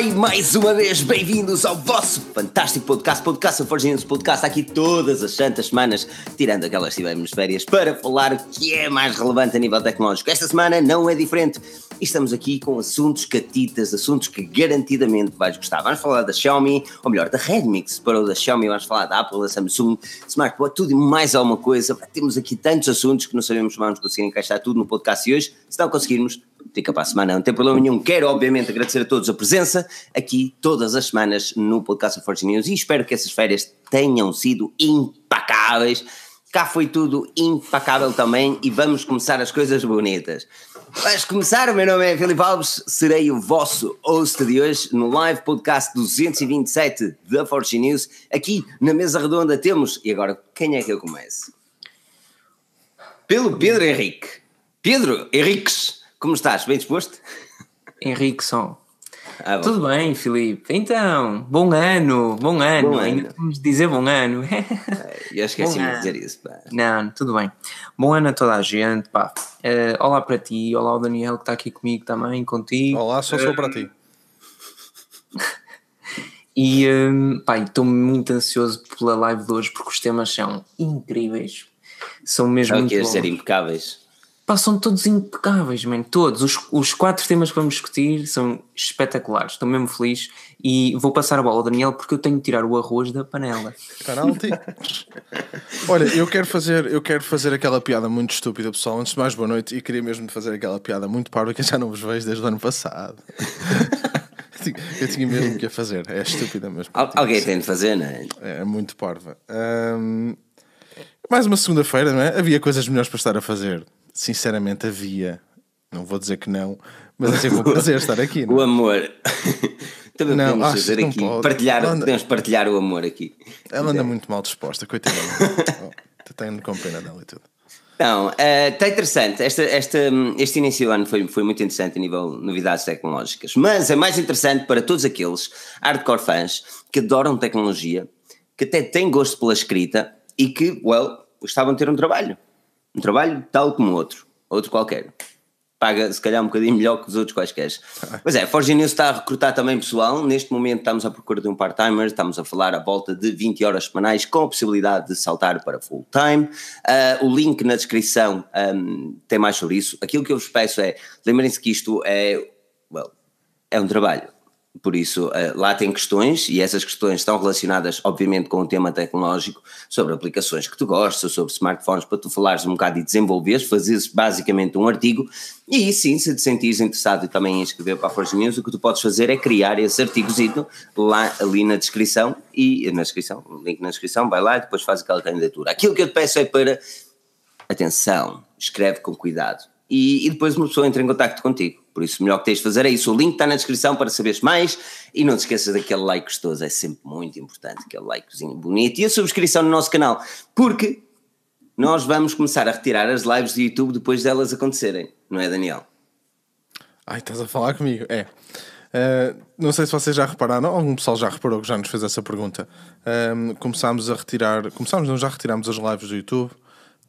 E mais uma vez bem-vindos ao vosso fantástico podcast, Podcast Forginhos Podcast, aqui todas as santas semanas, tirando aquelas que tivemos férias, para falar o que é mais relevante a nível tecnológico. Esta semana não é diferente e estamos aqui com assuntos catitas, assuntos que garantidamente vais gostar. Vamos falar da Xiaomi, ou melhor, da Redmi, que separou da Xiaomi, vamos falar da Apple, da Samsung, Smartwatch, tudo e mais alguma coisa. Temos aqui tantos assuntos que não sabemos se vamos conseguir encaixar tudo no podcast de hoje. Se não conseguirmos, fica para a semana, não tem problema nenhum. Quero, obviamente, agradecer a todos a presença aqui todas as semanas no podcast of Forge News e espero que essas férias tenham sido impacáveis. Cá foi tudo impacável também e vamos começar as coisas bonitas. Vamos começar, o meu nome é Filipe Alves, serei o vosso host de hoje no live podcast 227 da Forge News. Aqui na mesa redonda temos, e agora quem é que eu começo? Pelo Pedro Henrique. Pedro Henriques, como estás? Bem disposto? Henrique Som. Ah, Tudo bem, Filipe? Então, bom ano, bom ano. Bom Ainda ano. vamos dizer bom ano. Eu esqueci de dizer isso. Pá. Não, tudo bem. Bom ano a toda a gente. Pá. Uh, olá para ti, olá ao Daniel que está aqui comigo também, contigo. Olá, só sou uh, para ti. e um, estou muito ansioso pela live de hoje porque os temas são incríveis. São mesmo Não muito bons. ser impecáveis. Pá, são todos impecáveis, man. Todos. Os, os quatro temas que vamos discutir são espetaculares. Estou mesmo feliz. E vou passar a bola ao Daniel porque eu tenho de tirar o arroz da panela. Penalti. Olha, eu quero, fazer, eu quero fazer aquela piada muito estúpida, pessoal. Antes de mais, boa noite. E queria mesmo fazer aquela piada muito parva que eu já não vos vejo desde o ano passado. eu tinha mesmo que a fazer. É estúpida mesmo. Al alguém tem de fazer, não é? É muito parva. Um, mais uma segunda-feira, não é? Havia coisas melhores para estar a fazer sinceramente havia, não vou dizer que não, mas é sempre um prazer estar aqui. Não? O amor. Também não, podemos fazer aqui, pode. partilhar, anda, podemos partilhar o amor aqui. Ela anda muito mal disposta, coitada. oh, tenho com pena dela e tudo. Não, está uh, interessante. Esta, esta, este início do ano foi, foi muito interessante a nível de novidades tecnológicas. Mas é mais interessante para todos aqueles hardcore fãs que adoram tecnologia, que até têm gosto pela escrita e que, well, gostavam de ter um trabalho um trabalho tal como outro, outro qualquer. Paga se calhar um bocadinho melhor que os outros quaisquer. Pois é, Forge News está a recrutar também pessoal. Neste momento estamos à procura de um part-timer, estamos a falar à volta de 20 horas semanais com a possibilidade de saltar para full-time. Uh, o link na descrição um, tem mais sobre isso. Aquilo que eu vos peço é, lembrem-se que isto é, well, é um trabalho por isso, eh, lá tem questões, e essas questões estão relacionadas, obviamente, com o tema tecnológico, sobre aplicações que tu gostas, sobre smartphones, para tu falares um bocado e desenvolveres, fazes basicamente um artigo, e aí sim, se te sentires interessado também em escrever para a Forge News, o que tu podes fazer é criar esse artigozito lá ali na descrição, e na descrição, link na descrição, vai lá e depois faz aquela candidatura. Aquilo que eu te peço é para, atenção, escreve com cuidado, e, e depois uma pessoa entra em contato contigo por isso, o melhor que tens de fazer é isso. O link está na descrição para saberes mais e não te esqueças daquele like gostoso, é sempre muito importante, aquele likezinho bonito e a subscrição no nosso canal, porque nós vamos começar a retirar as lives do YouTube depois delas acontecerem, não é, Daniel? Ai, estás a falar comigo? É. Uh, não sei se vocês já repararam, algum pessoal já reparou que já nos fez essa pergunta. Um, começámos a retirar, começámos, não, já retirámos as lives do YouTube,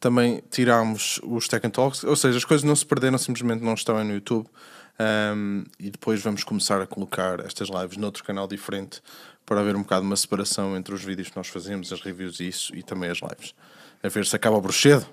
também tirámos os Tech and Talks, ou seja, as coisas não se perderam, simplesmente não estão no YouTube. Um, e depois vamos começar a colocar estas lives noutro canal diferente para haver um bocado uma separação entre os vídeos que nós fazemos, as reviews e isso, e também as lives. A ver se acaba o bruxedo.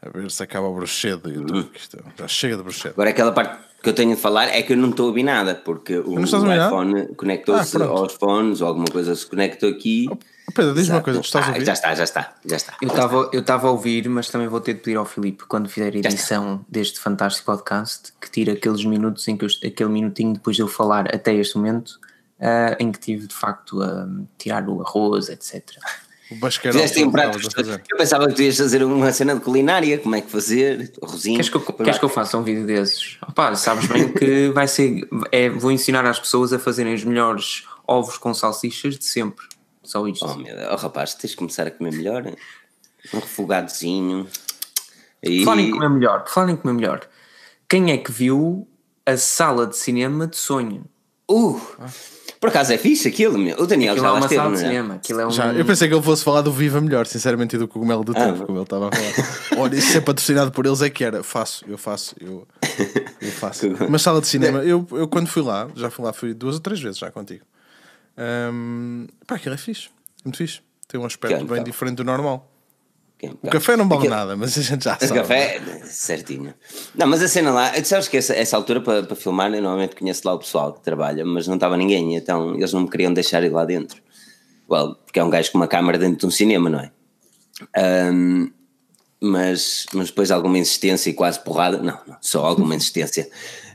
A ver se acaba o bruxedo do YouTube. Isto já chega de bruxedo. Agora aquela parte que eu tenho de falar é que eu não estou a ouvir nada, porque o, o iPhone conectou-se ah, aos fones ou alguma coisa se conectou aqui. Pedro, diz uma coisa, tu estás ah, a ouvir? Já está, já está, já está. Eu estava eu estava a ouvir, mas também vou ter de pedir ao Filipe, quando fizer a edição deste fantástico podcast, que tire aqueles minutos em que eu, aquele minutinho depois de eu falar até este momento, uh, em que tive de facto a tirar o arroz, etc. O basqueiro um prato Eu pensava que tu ias fazer uma cena de culinária, como é que fazer, arrozinho. Queres que eu, queres que eu faça um vídeo desses? Opa, sabes bem que vai ser. É, vou ensinar às pessoas a fazerem os melhores ovos com salsichas de sempre. Só isto. Oh, meu Deus. oh rapaz, tens de começar a comer melhor. Um refogadozinho. E... Falem em comer melhor, falem em comer melhor. Quem é que viu a sala de cinema de sonho? Uh! Por acaso é fixe aquilo, meu. O Daniel Aquilo já é uma esteve, sala de é? cinema. Aquilo é um. Já, eu pensei que ele fosse falar do Viva Melhor, sinceramente, e do cogumelo do Ah, tempo, como ele estava a falar. Olha, isso é patrocinado por eles, é que era. Faço, eu faço, eu, eu faço. Mas sala de cinema, eu, eu quando fui lá, já fui lá, fui duas ou três vezes já contigo. Hum, pá, aquilo é fixe, muito fixe. Tem um aspecto é, bem então? diferente do normal. É um O café não vale Aquilo- nada, mas a gente já O sabe. café, certinho. Não, mas a cena lá, tu sabes que essa, essa altura para, para filmar, eu normalmente conheço lá o pessoal que trabalha, mas não estava ninguém, então eles não me queriam deixar ir lá dentro. Well, porque é um gajo com uma câmara dentro de um cinema, não é? Ahm, mas, mas depois alguma insistência e quase porrada, não, não só alguma insistência.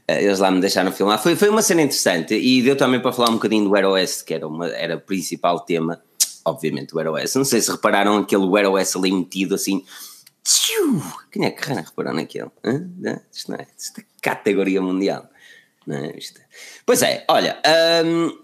Eh, Eles lá me deixaram filmar. Foi, foi uma cena interessante e deu também para falar um bocadinho do Air OS, que era, uma, era o principal tema, obviamente, o Air OS. Não sei se repararam aquele Air OS ali metido assim. Tchiu! Quem é que reparou naquele? Hã? Isto não é, isto é categoria mundial. Não é? Isto é- Pois é, olha, hum,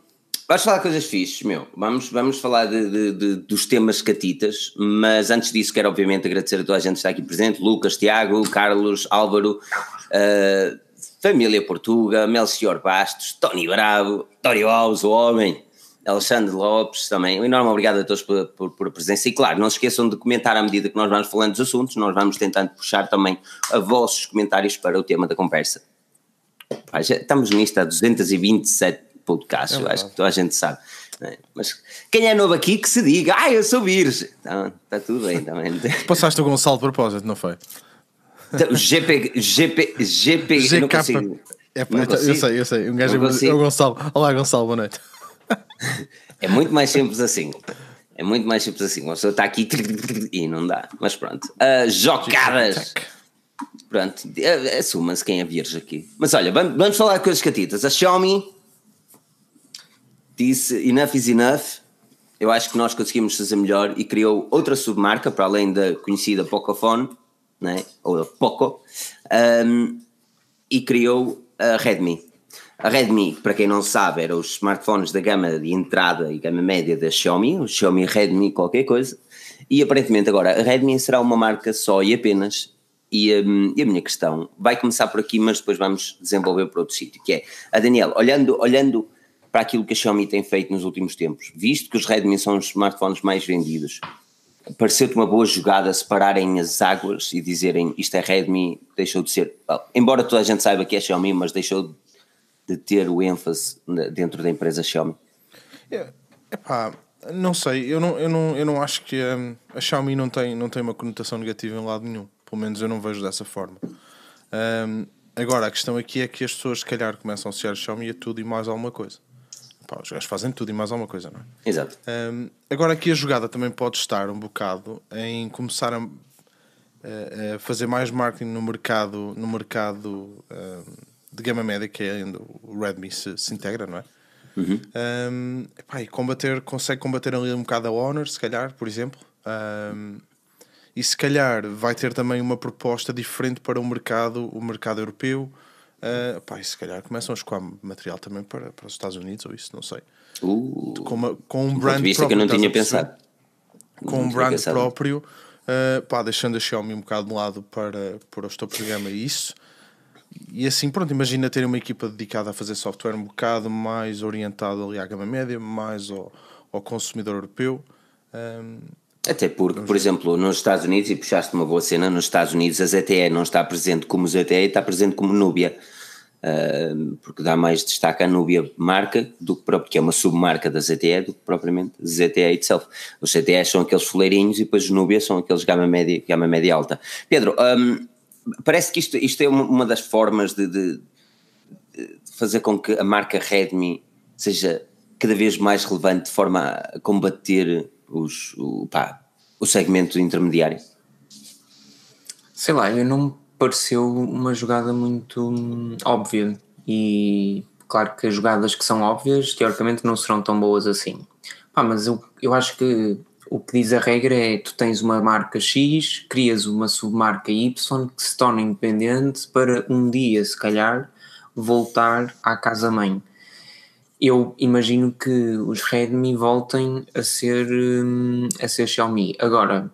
vamos falar de coisas fixes, meu. Vamos, vamos falar de, de- de- dos temas catitas, mas antes disso quero obviamente agradecer a toda a gente que está aqui presente, Lucas, Tiago, Carlos, Álvaro, uh, Família Portuga, Melchior Bastos, Tony Bravo, Tório Alves, o homem, Alexandre Lopes também. Um enorme obrigado a todos por, por, por a presença. E claro, não se esqueçam de comentar à medida que nós vamos falando dos assuntos, nós vamos tentando puxar também a vossos comentários para o tema da conversa. Pá, já estamos nisto há 227 podcasts, eu acho que toda a gente sabe. é? Mas quem é novo aqui que se diga, ah, eu sou virgem. Então, está tudo bem também. Passaste o Gonçalo de propósito, não foi? O GP, GP, GP, eu não GK. consigo. É, Não eu consigo. sei, eu sei. Um gajo é, é o Gonçalo. Olá, Gonçalo, boa noite. É muito mais simples assim. É muito mais simples assim. Uma pessoa está aqui e não dá. Mas pronto. Ah, jocadas. Pronto. eh, Assuma-se quem é virgem aqui. Mas olha, vamos, vamos falar de coisas catitas. A Xiaomi disse enough is enough. Eu acho que nós conseguimos fazer melhor e criou outra submarca para além da conhecida Pocophone, né? ou Poco, um, e criou a Redmi. A Redmi, para quem não sabe, eram os smartphones da gama de entrada e gama média da Xiaomi, o Xiaomi Redmi qualquer coisa, e aparentemente agora a Redmi será uma marca só e apenas. E, hum, e a minha questão vai começar por aqui, mas depois vamos desenvolver para outro sítio, que é, a Daniel, olhando, olhando para aquilo que a Xiaomi tem feito nos últimos tempos, visto que os Redmi são os smartphones mais vendidos, pareceu-te uma boa jogada separarem as águas e dizerem isto é Redmi, deixou de ser, well, embora toda a gente saiba que é Xiaomi, mas deixou de ter o ênfase dentro da empresa Xiaomi. É, epá, não sei, eu não, eu não, eu não acho que hum, a Xiaomi não tem, não tem uma conotação negativa em lado nenhum. Pelo menos eu não vejo dessa forma. Hum, agora, a questão aqui é que as pessoas, se calhar, começam a associar a Xiaomi a tudo e mais alguma coisa. Pá, os gajos fazem tudo e mais alguma coisa, não é? Exato. Um, agora aqui a jogada também pode estar um bocado em começar a, a- a fazer mais marketing no mercado, no mercado um, de gama média que é onde o Redmi se, se integra, não é? Um, epá, e combater, consegue combater ali um bocado a Honor, se calhar, por exemplo. Um, e se calhar vai ter também uma proposta diferente para o mercado, o mercado europeu. Uh, pá, e se calhar começam a escoar material também para, para os Estados Unidos ou isso, não sei. Uh, Com, uma, com um brand vista que eu não próprio, tinha pensado. com Não um brand pensado. próprio, uh, pá, deixando a Xiaomi um bocado de lado para, para os topos de gama e isso. E assim, pronto, imagina ter uma equipa dedicada a fazer software um bocado mais orientado ali à gama média, mais ao, ao consumidor europeu. Um, Até porque, por exemplo, nos Estados Unidos, e puxaste uma boa cena, nos Estados Unidos a ZTE não está presente como ZTE, está presente como Nubia. Uh, porque dá mais destaque à Nubia marca, do que próprio, que é uma submarca da ZTE, do que propriamente ZTE itself. Os ZTE são aqueles foleirinhos e depois os Nubia são aqueles gama média, gama média alta. Pedro, um, parece que isto, isto é uma, uma das formas de, de- de fazer com que a marca Redmi seja cada vez mais relevante de forma a combater os, o, pá, o segmento intermediário. Sei lá, eu não me pareceu uma jogada muito hum, óbvia. E claro que as jogadas que são óbvias, teoricamente, não serão tão boas assim. Pá, mas eu, eu acho que o que diz a regra é tu tens uma marca X, crias uma submarca Y que se torna independente para um dia, se calhar, voltar à casa-mãe. Eu imagino que os Redmi voltem a ser, hum, a ser Xiaomi. Agora,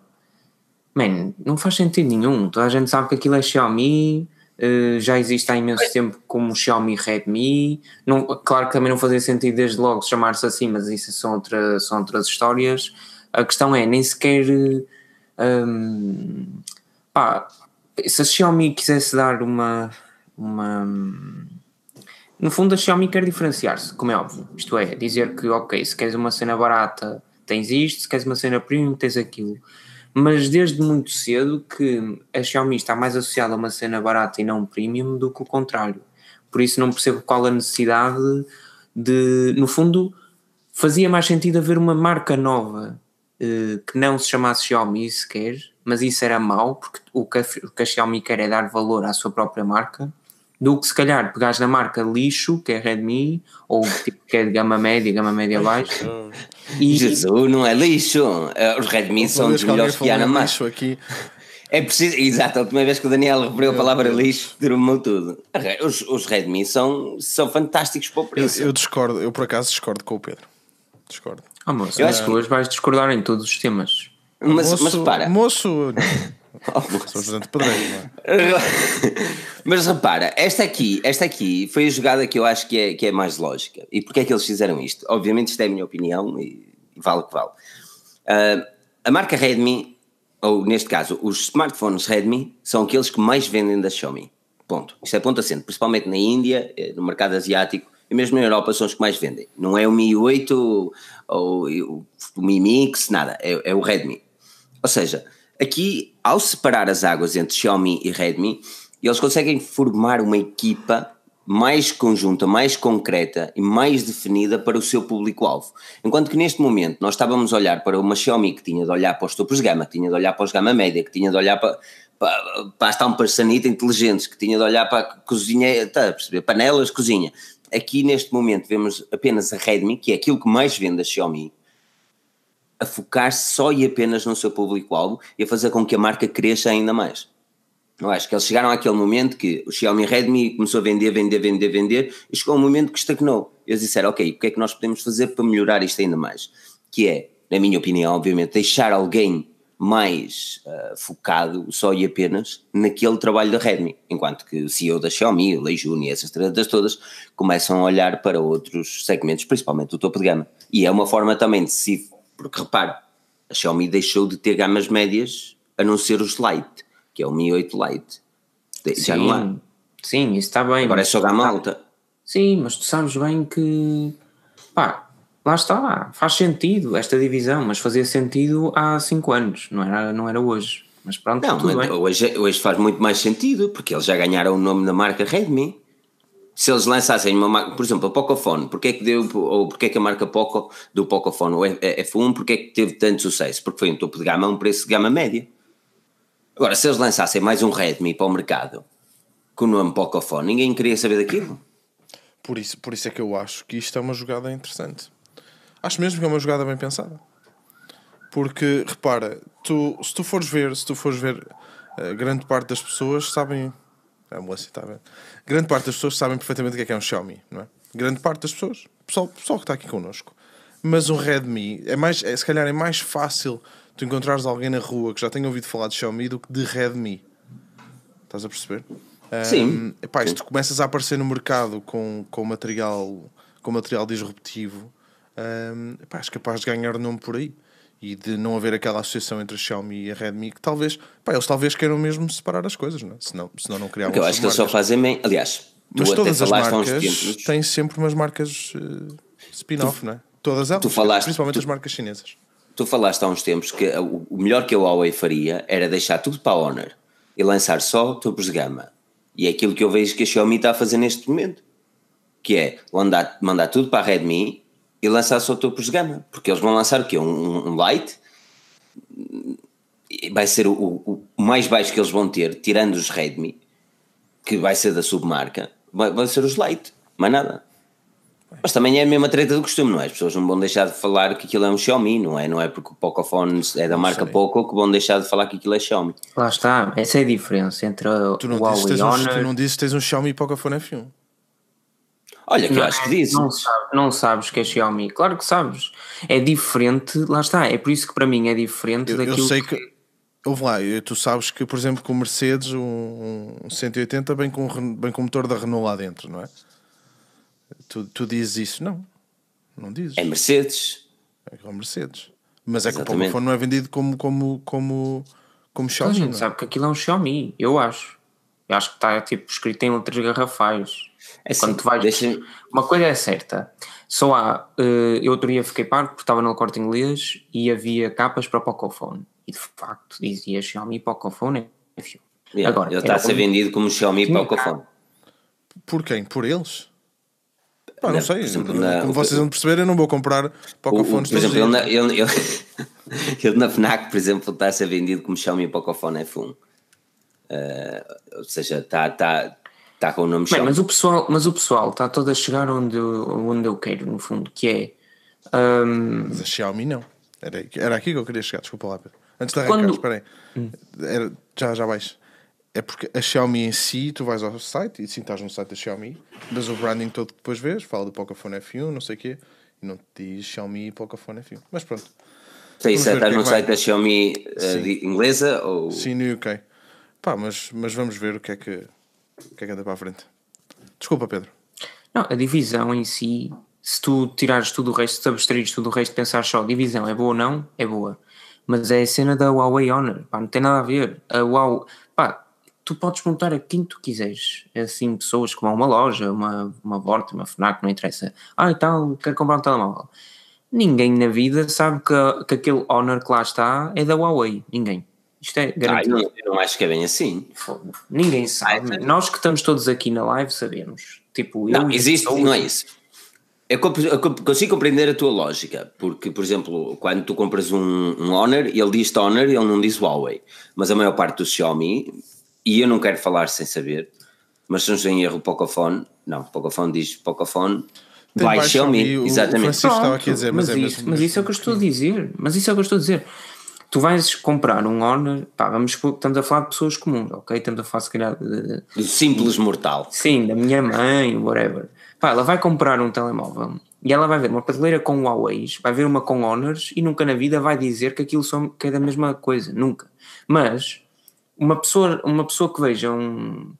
Man, não faz sentido nenhum. Toda a gente sabe que aquilo é Xiaomi, Uh, já existe há imenso tempo como Xiaomi Redmi. Não, claro que também não fazia sentido desde logo chamar-se assim, mas isso são, outra, são outras histórias. A questão é, nem sequer. Um, pá, se a Xiaomi quisesse dar uma. uma no fundo, a Xiaomi quer diferenciar-se, como é óbvio. Isto é, dizer que, ok, se queres uma cena barata, tens isto, se queres uma cena premium, tens aquilo mas desde muito cedo que a Xiaomi está mais associada a uma cena barata e não premium do que o contrário. Por isso não percebo qual a necessidade de, no fundo, fazia mais sentido haver uma marca nova eh, que não se chamasse Xiaomi sequer, mas isso era mau, porque o que, a, o que a Xiaomi quer é dar valor à sua própria marca do que se calhar pegares na marca lixo, que é Redmi, ou tipo que é de gama média, gama média baixa. e... Jesus, não é lixo. Eh, os Redmi são os melhores que há na marca. aqui. É preciso, exato, a última vez que o Daniel referiu a palavra lixo, derrubou tudo. Os, os Redmi são, são fantásticos para o preço. Eu, eu, discordo, eu por acaso discordo com o Pedro. Discordo. Ah, moço, eu acho que hoje vais discordar em todos os temas. Mas, moço, mas repara. Moço. Sou bastante pedreiro, é? Mas repara, esta aqui, esta aqui foi a jogada que eu acho que é, que é mais lógica. E porquê é que eles fizeram isto? Obviamente, isto é a minha opinião e vale o que vale. Uh, a marca Redmi, ou neste caso, os smartphones Redmi, são aqueles que mais vendem da Xiaomi. Ponto. Isto é ponto acento, principalmente na Índia, eh, no mercado asiático e mesmo na Europa são os que mais vendem. Não é o Mi 8 ou o Mi Mix, nada, é, é o Redmi. Ou seja, Aqui, ao separar as águas entre Xiaomi e Redmi, eles conseguem formar uma equipa mais conjunta, mais concreta e mais definida para o seu público-alvo. Enquanto que neste momento nós estávamos a olhar para uma Xiaomi que tinha de olhar para os topos de gama, que tinha de olhar para os gama média, que tinha de olhar para, para, para as sanita inteligentes, que tinha de olhar para a cozinha, tá, perceber, panelas, cozinha. Aqui neste momento vemos apenas a Redmi, que é aquilo que mais vende a Xiaomi, a focar-se só e apenas no seu público-alvo e a fazer com que a marca cresça ainda mais. Eu acho que eles chegaram àquele momento que o Xiaomi Redmi começou a vender, vender, vender, vender e chegou um momento que estagnou. Eles disseram, ok, o que é que nós podemos fazer para melhorar isto ainda mais? Que é, na minha opinião, obviamente, deixar alguém mais uh, focado só e apenas naquele trabalho da Redmi, enquanto que o CEO da Xiaomi, o Lei Jun e essas tretas todas começam a olhar para outros segmentos, principalmente o topo de gama. E é uma forma também de se porque repara, a Xiaomi deixou de ter gamas médias a não ser os Lite, que é o Mi 8 Lite. Já sim, não há. Sim, isso está bem. Agora é só gama alta. Sim, mas tu sabes bem que pá, lá está, faz sentido esta divisão, mas fazia sentido há 5 anos, não era, não era hoje. Mas pronto, não, mas hoje, hoje faz muito mais sentido, porque eles já ganharam o nome da marca Redmi se eles lançassem uma marca, por exemplo, a Pocophone, porque é que deu, ou porque é que a marca Poco do Pocophone, o F1, porque é que teve tanto sucesso? Porque foi um topo de gama, um preço de gama média. Agora, se eles lançassem mais um Redmi para o mercado com o nome Pocophone, ninguém queria saber daquilo. Por isso, por isso é que eu acho que isto é uma jogada interessante. Acho mesmo que é uma jogada bem pensada. Porque, repara, tu, se tu fores ver, se tu fores ver, eh, grande parte das pessoas sabem a ambulância está a ver. Grande parte das pessoas sabem perfeitamente o que é que é um Xiaomi, não é? Grande parte das pessoas. Pessoal, pessoal que está aqui connosco. Mas um Redmi, é mais, é, se calhar é mais fácil tu encontrares alguém na rua que já tenha ouvido falar de Xiaomi do que de Redmi. Estás a perceber? Sim. Um, epá, se tu começas a aparecer no mercado com, com, material, com material disruptivo, um, epá, és capaz de ganhar nome por aí e de não haver aquela associação entre a Xiaomi e a Redmi que talvez, pá, eles talvez queiram mesmo separar as coisas, não é? senão, senão não criavam eu acho que eles só fazem bem, aliás, mas todas as marcas têm sempre umas marcas uh, spin-off, não é? Todas elas, tu falaste, principalmente tu, as marcas chinesas. Tu falaste há uns tempos que o melhor que a Huawei faria era deixar tudo para a Honor e lançar só topos de gama. E é aquilo que eu vejo que a Xiaomi está a fazer neste momento. Que é mandar, mandar tudo para a Redmi e lançar só topos de gama, porque eles vão lançar o quê? Um, um light, vai ser o, o, o, mais baixo que eles vão ter, tirando os Redmi, que vai ser da submarca, vai, vai ser os light, mais nada. Mas também é a mesma treta do costume, não é? As pessoas não vão deixar de falar que aquilo é um Xiaomi, não é? Não é porque o Pocophone é da marca Poco que vão deixar de falar que aquilo é Xiaomi. Lá está, essa é a diferença entre tu não o Huawei Honor... Tu não dizes que tens um Xiaomi Pocophone F1. Olha, que não, eu acho que diz. Não, sabe, não sabes que é Xiaomi. Claro que sabes. É diferente, lá está. É por isso que para mim é diferente eu, daquilo eu sei que... que... Houve lá, tu sabes que, por exemplo, com o Mercedes, um, um 180 bem com, bem com o motor da Renault lá dentro, não é? Tu, tu dizes isso? Não, não dizes. É Mercedes. É com a Mercedes. Mas é que o Exatamente. Pocophone não é vendido como, como, como, como a Xiaomi. gente não é? sabe que aquilo é um Xiaomi, eu acho. Eu acho que está tipo, escrito em letras garrafais. É assim, Quando tu vais. deixa- Uma coisa é certa. Só há. eh, eu outro dia fiquei parvo porque estava no corte inglês e havia capas para Pocophone. E de facto dizia Xiaomi Pocophone. Enfim. Yeah, Agora, ele está a ser um- vendido como Xiaomi Pocophone. Por quem? Por eles? Pá, não Na- sei. exemplo, Como na- vocês vão perceber, eu não vou comprar O- o- Pocophones por exemplo, ele ele, ele, ele na FNAC, por exemplo, está a ser vendido como Xiaomi Pocophone F1. Eh, ou seja, está tá, tá com o nome Bem, Xiaomi. mas o pessoal, mas o pessoal está todo a chegar onde eu, onde eu quero, no fundo, que é. hum, Mas a Xiaomi não. Era, era aqui que eu queria chegar, desculpa lá, Pedro. Antes de Quando- arrancar, espera aí. Era- já, já vais. É porque a Xiaomi em si, tu vais ao site e sim estás no site da Xiaomi, mas o branding todo que depois vês, fala do Pocophone F1, não sei o quê, e não te diz Xiaomi Pocophone F1. Mas pronto, Sei, se está que é no vai. site da Xiaomi de- inglesa ou. sim no UK. Pá, mas, mas vamos ver o que é que, o que é que anda para a frente. Desculpa, Pedro. Não, a divisão em si, se tu tirares tudo o resto, se abstraires tudo o resto, pensar só, divisão é boa ou não? É boa. Mas é a cena da Huawei Honor, pá, não tem nada a ver. A Huawei, pá, tu podes montar a quem tu quiseres. É assim, pessoas que vão a uma loja, uma, uma Vorta, uma FNAC, não interessa. Ah, e tal, quero comprar um telemóvel. Ninguém na vida sabe que, que aquele Honor que lá está é da Huawei. Ninguém. Isto é Ah, eu, garantido. não, eu não acho que é bem assim. Ninguém sabe. Nós que estamos todos aqui na live sabemos. Tipo, eu Não, existe, não é isso. Eu, comp- eu comp- consigo compreender a tua lógica, porque, por exemplo, quando tu compras um, um Honor, ele diz Honor e ele não diz Huawei. Mas a maior parte do Xiaomi, e eu não quero falar sem saber, mas se não estou em erro, o Pocophone, não, o Pocophone diz Pocophone, Tem vai Xiaomi, Xiaomi, o- o exatamente. Francisco estava aqui a dizer, mas mas, é isso, mesmo- mas isso é o que eu estou a dizer. Mas isso é o que eu estou a dizer. Tu vais comprar um Honor, pá, vamos, supor que estamos a falar de pessoas comuns, ok? Estamos a falar, se calhar, de- de- simples mortal. sim, da minha mãe, whatever. Pá, ela vai comprar um telemóvel e ela vai ver uma prateleira com Huawei, vai ver uma com Honors e nunca na vida vai dizer que aquilo são, que é da mesma coisa, nunca. Mas uma pessoa, uma pessoa que veja um.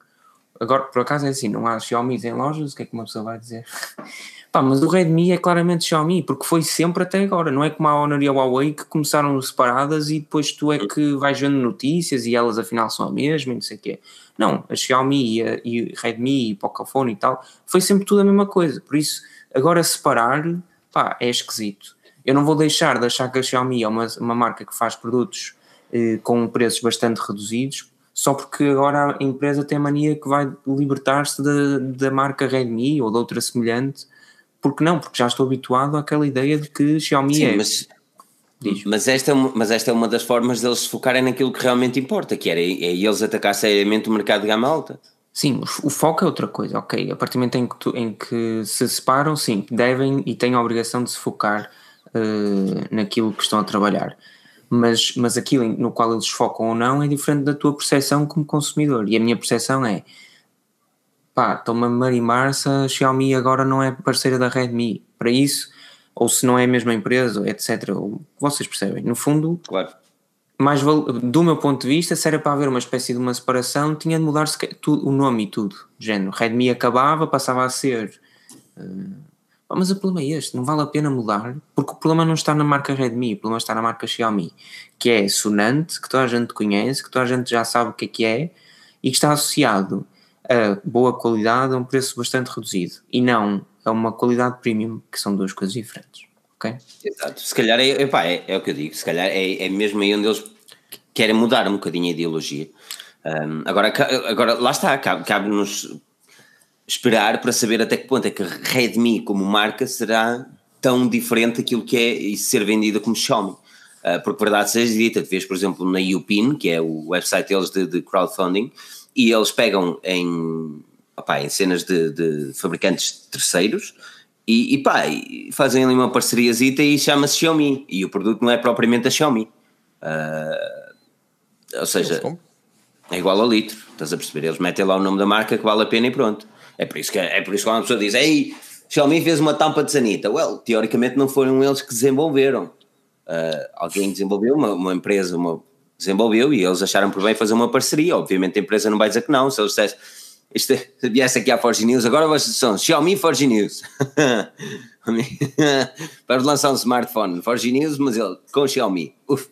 Agora, por acaso é assim, não há Xiaomi em lojas, o que é que uma pessoa vai dizer? Pá, mas o Redmi é claramente Xiaomi, porque foi sempre até agora, não é como a Honor e a Huawei que começaram separadas e depois tu é que vais vendo notícias e elas afinal são a mesma e não sei o quê. Não, a Xiaomi e, a, e Redmi e Pocophone e tal, foi sempre tudo a mesma coisa, por isso agora separar, pá, é esquisito. Eu não vou deixar de achar que a Xiaomi é uma, uma marca que faz produtos eh, com preços bastante reduzidos, só porque agora a empresa tem a mania que vai libertar-se da, da marca Redmi ou de outra semelhante, porque não? Porque já estou habituado àquela ideia de que Xiaomi Sim, é. mas, Diz. mas, esta é uma, mas esta é uma das formas deles se focarem naquilo que realmente importa, que era, é eles atacar seriamente o mercado de gama alta. Sim, o, foco é outra coisa, ok. A partir do momento em que, tu- em que se separam, sim, devem e têm a obrigação de se focar eh, naquilo que estão a trabalhar. Mas, mas aquilo no qual eles focam ou não é diferente da tua percepção como consumidor. E a minha percepção é pá, estou-me a marimar se a Xiaomi agora não é parceira da Redmi. Para isso, ou se não é a mesma empresa, etc. Vocês percebem? No fundo, Claro. mais do meu ponto de vista, se era para haver uma espécie de uma separação, tinha de mudar-se que- tu- o nome e tudo. Género, Redmi acabava, passava a ser. pá, mas o problema é este: não vale a pena mudar, porque o problema não está na marca Redmi, o problema está na marca Xiaomi, que é sonante, que toda a gente conhece, que toda a gente já sabe o que é que é e que está associado a boa qualidade a um preço bastante reduzido e não a uma qualidade premium, que são duas coisas diferentes. Ok? Exato. Se calhar é, epá, é, é o que eu digo, se calhar é, é mesmo aí onde eles querem mudar um bocadinho a ideologia. Um, agora, agora, lá está, cabe- cabe-nos esperar para saber até que ponto é que Redmi como marca será tão diferente daquilo que é e ser vendida como Xiaomi. Uh, porque verdade seja dita, tu vês por exemplo na Upin, que é o website deles de, de crowdfunding, e eles pegam em, opá, em cenas de, de fabricantes terceiros e, e pá, e fazem ali uma parceriazita e chama-se Xiaomi, e o produto não é propriamente a Xiaomi. Uh, ou seja, é igual ao litro, estás a perceber? Eles metem lá o nome da marca que vale a pena e pronto. É por isso que, é por isso que uma pessoa diz: Ei, Xiaomi fez uma tampa de sanita. Well, teoricamente não foram eles que desenvolveram. Uh, alguém desenvolveu, uma, uma empresa, uma, desenvolveu e eles acharam por bem fazer uma parceria. Obviamente a empresa não vai dizer que não, se eles dissessem isto se viesse aqui à Forge News, agora vocês são Xiaomi Forge News para lançar um smartphone Forge News, mas ele com Xiaomi. Uf,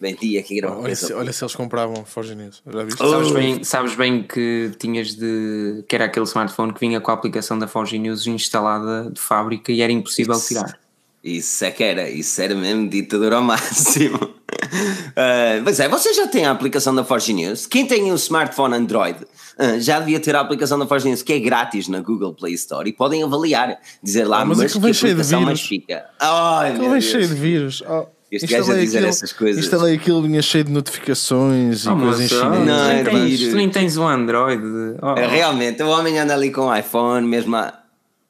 bem dia que grande Olha se, olha se eles compravam Forge News. Já viste? Oh. Sabes bem, sabes bem que tinhas de. que era aquele smartphone que vinha com a aplicação da Forge News instalada de fábrica e era impossível tirar. Isso é que era, isso era mesmo ditador ao máximo. Uh, pois é, você já tem a aplicação da Forge News? Quem tem um smartphone Android uh, já devia ter a aplicação da Forge News, que é grátis na Google Play Store e podem avaliar, dizer lá, Ah, mas mas, aquilo vem que cheio de aplicação mais fica. Ai, Aquilo meu vem cheio de vírus. Oh, Este instalei gajo a dizer aquilo- essas coisas. Instalei aquilo, vinha cheio de notificações e Oh, coisas em mas, oh, chinês. Não, tu, é nem tens, tu nem tens o Android. Oh. É, Realmente, o homem anda ali com o iPhone, mesmo a...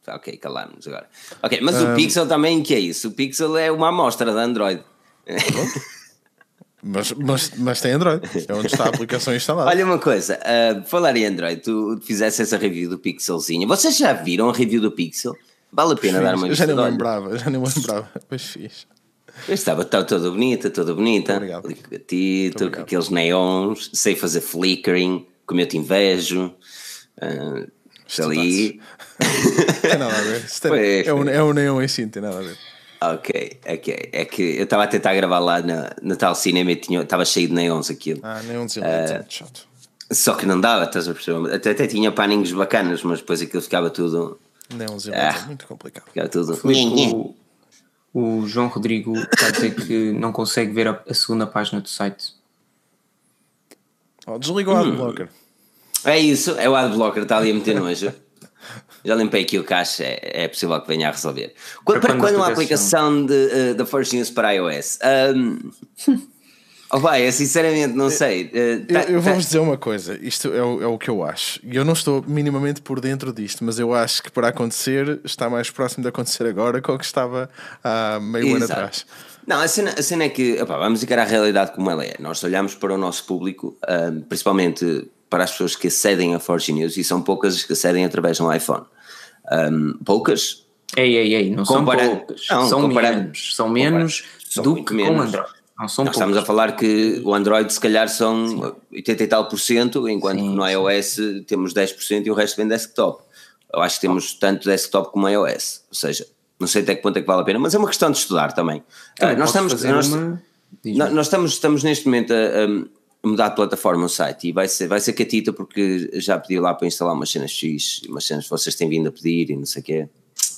Ok, calarmos agora. Ok, mas o Pixel também, que é isso? O Pixel é uma amostra da Android. Mas, mas, mas tem Android. É onde está a aplicação instalada. Olha uma coisa, uh, falar em Android, tu fizeste essa review do Pixelzinho. Vocês já viram a review do Pixel? Vale a pena dar uma Eu já vista me olhos. lembrava, já nem me lembrava. Pois fiz. Estava toda bonita, toda bonita. Obrigado. Gatito, com aqueles neons, sei fazer flickering, como eu te invejo. Uh, ali. Tem nada a ver. Pois, é, um, é um neon em si, não tem nada a ver. Ok, ok. É que eu estava a tentar gravar lá na, na tal cinema e tinha- estava cheio de neons aquilo. Ah, neon Eh, desilente, é muito chato. Só que não dava, estás a perceber? Até, até tinha paninhos bacanas, mas depois aquilo ficava tudo. Neon desilente Ah. é muito complicado. Ficava tudo. O, o João Rodrigo está a dizer que não consegue ver a, a segunda página do site. Oh, desliga o Hum. adblocker. É isso, é o adblocker, está ali a meter nojo. Já limpei aqui o cache, é, é possível que venha a resolver. Quando, Para para quando quando a uma aplicação de, da Force News para iOS? Um, oh, vai, eu sinceramente não sei. Eu, tá- eu tá- vou-vos dizer uma coisa, isto é o, é o que eu acho. E eu não estou minimamente por dentro disto, mas eu acho que para acontecer está mais próximo de acontecer agora que o que estava há meio ano Exato. atrás. Não, a cena, a cena é que, opá, vamos encarar a realidade como ela é. Nós olhamos para o nosso público, ahm, principalmente para as pessoas que acedem a Forge News, e são poucas as que acedem através de um iPhone. Ahm, poucas, Ei, ei, ei, não são poucas. não, são menos. São menos São do que menos. com Android. Não são Nós poucas. estamos a falar que o Android se calhar são 80 e tal por cento, enquanto Sim, que no sim. iOS temos 10% e o resto vem desktop. Eu acho que temos tanto desktop como iOS. Ou seja, não sei até que ponto é que vale a pena, mas é uma questão de estudar também. Também Ah, nós estamos, nós, uma- nós estamos, estamos neste momento a, a mudar de plataforma o site e vai ser, vai ser catita porque já pedi lá para instalar umas cenas X, umas cenas que vocês têm vindo a pedir e não sei o quê.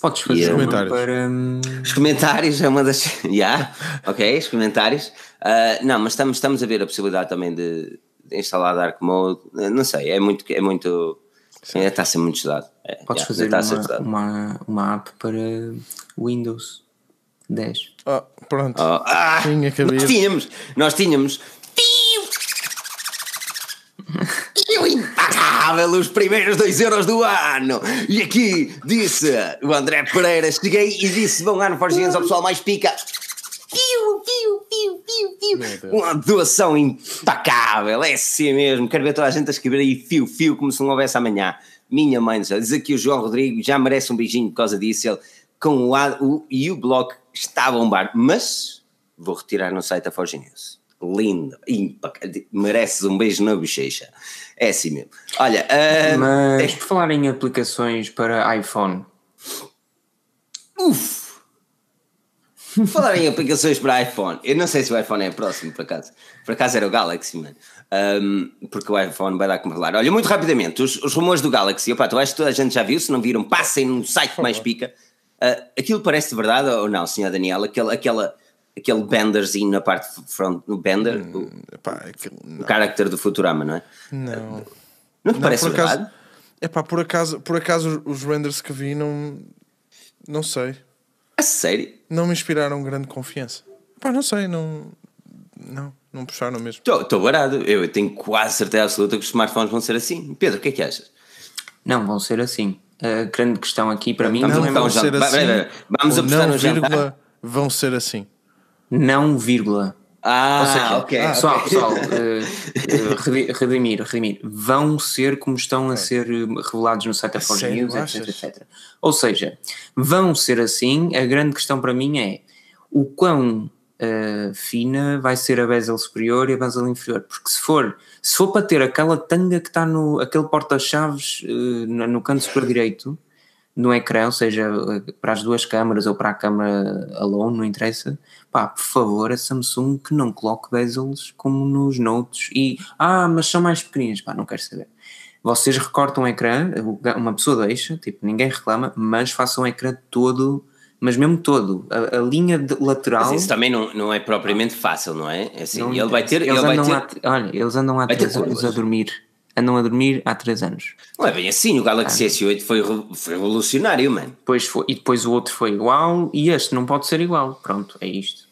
Podes fazer os comentários? para. hum, Os comentários é uma das. Já, ok, os comentários. Ah, não, mas estamos, estamos a ver a possibilidade também de, de instalar Dark Mode. Ah, Não sei, é muito. É muito ainda está a ser muito estudado. É, Podes fazer uma, estudado. uma, uma app para Windows 10. Oh, pronto. Oh, ah, Tinha que haver. nós tínhamos, nós tínhamos. Tio impecável, os primeiros 2 euros do ano. E aqui disse o André Pereira: cheguei e disse: bom ano, Forginhos, ao pessoal mais pica. Piu, piu, piu, piu, piu. Uma doação impecável, é assim mesmo. Quero ver toda a gente a escrever aí fio, fio, como se não houvesse amanhã. Minha mãe, diz aqui o João Rodrigo, já merece um beijinho por causa disso. Ele, com o, o, e o blog está a bombar, mas vou retirar no site da Forge News. Lindo, impecável. Mereces um beijo na bochecha. É assim mesmo. Olha, ah, Mas por falar em aplicações para iPhone, Uf! Falar em aplicações para iPhone, eu não sei se o iPhone é próximo, por acaso. Por acaso era o Galaxy, mano. Um, porque o iPhone vai dar como falar. Olha, muito rapidamente, os, os rumores do Galaxy, opa, tu acho que toda a gente já viu, se não viram, passem no site que mais pica. Uh, aquilo parece de verdade ou não, senhor Daniel? Aquele, aquela, aquele benderzinho na parte front, no bender, o, Epá, aquilo, o não. character do Futurama, não é? não. Não te Não, parece por acaso, verdade? epá, por acaso, por acaso os renders que vi não, não sei, A sério? não me inspiraram grande confiança. Epá, não sei, não, não, não puxaram mesmo. Estou barado, eu tenho quase certeza absoluta que os smartphones vão ser assim. Pedro, o que é que achas? não vão ser assim. A grande questão aqui para mim Vamos não é apostar vão ser assim, vamos apostar não, no jantar. vírgula, vão ser assim. Não vírgula. Ah, seja, ok. pessoal, ok. pessoal, eh, eh, redi- redimir, redimir, vão ser como estão a ser eh, revelados no site da Forge News, etc, etc. Ou seja, vão ser assim. A grande questão para mim é o quão uh, fina vai ser a bezel superior e a bezel inferior, porque se for, se for para ter aquela tanga que está no aquele porta-chaves uh, no, no canto superior direito no ecrã, ou seja, para as duas câmaras ou para a câmara alone, não interessa, pá, por favor, a Samsung que não coloque bezels como nos Notes e, ah, mas são mais pequeninas, pá, não quero saber. Vocês recortam o ecrã, uma pessoa deixa, tipo, ninguém reclama, mas façam o ecrã todo, mas mesmo todo, a, a linha de, lateral. Mas isso também não, não é propriamente fácil, não é? é assim, não ele vai ter. Eles ele vai ter... Há, olha, eles andam há três anos a dormir andam a dormir há 3 anos. Não é bem assim, o Galaxy ah. S8 foi, foi revolucionário, mano. Depois foi, e depois o outro foi igual e este não pode ser igual. Pronto, é isto.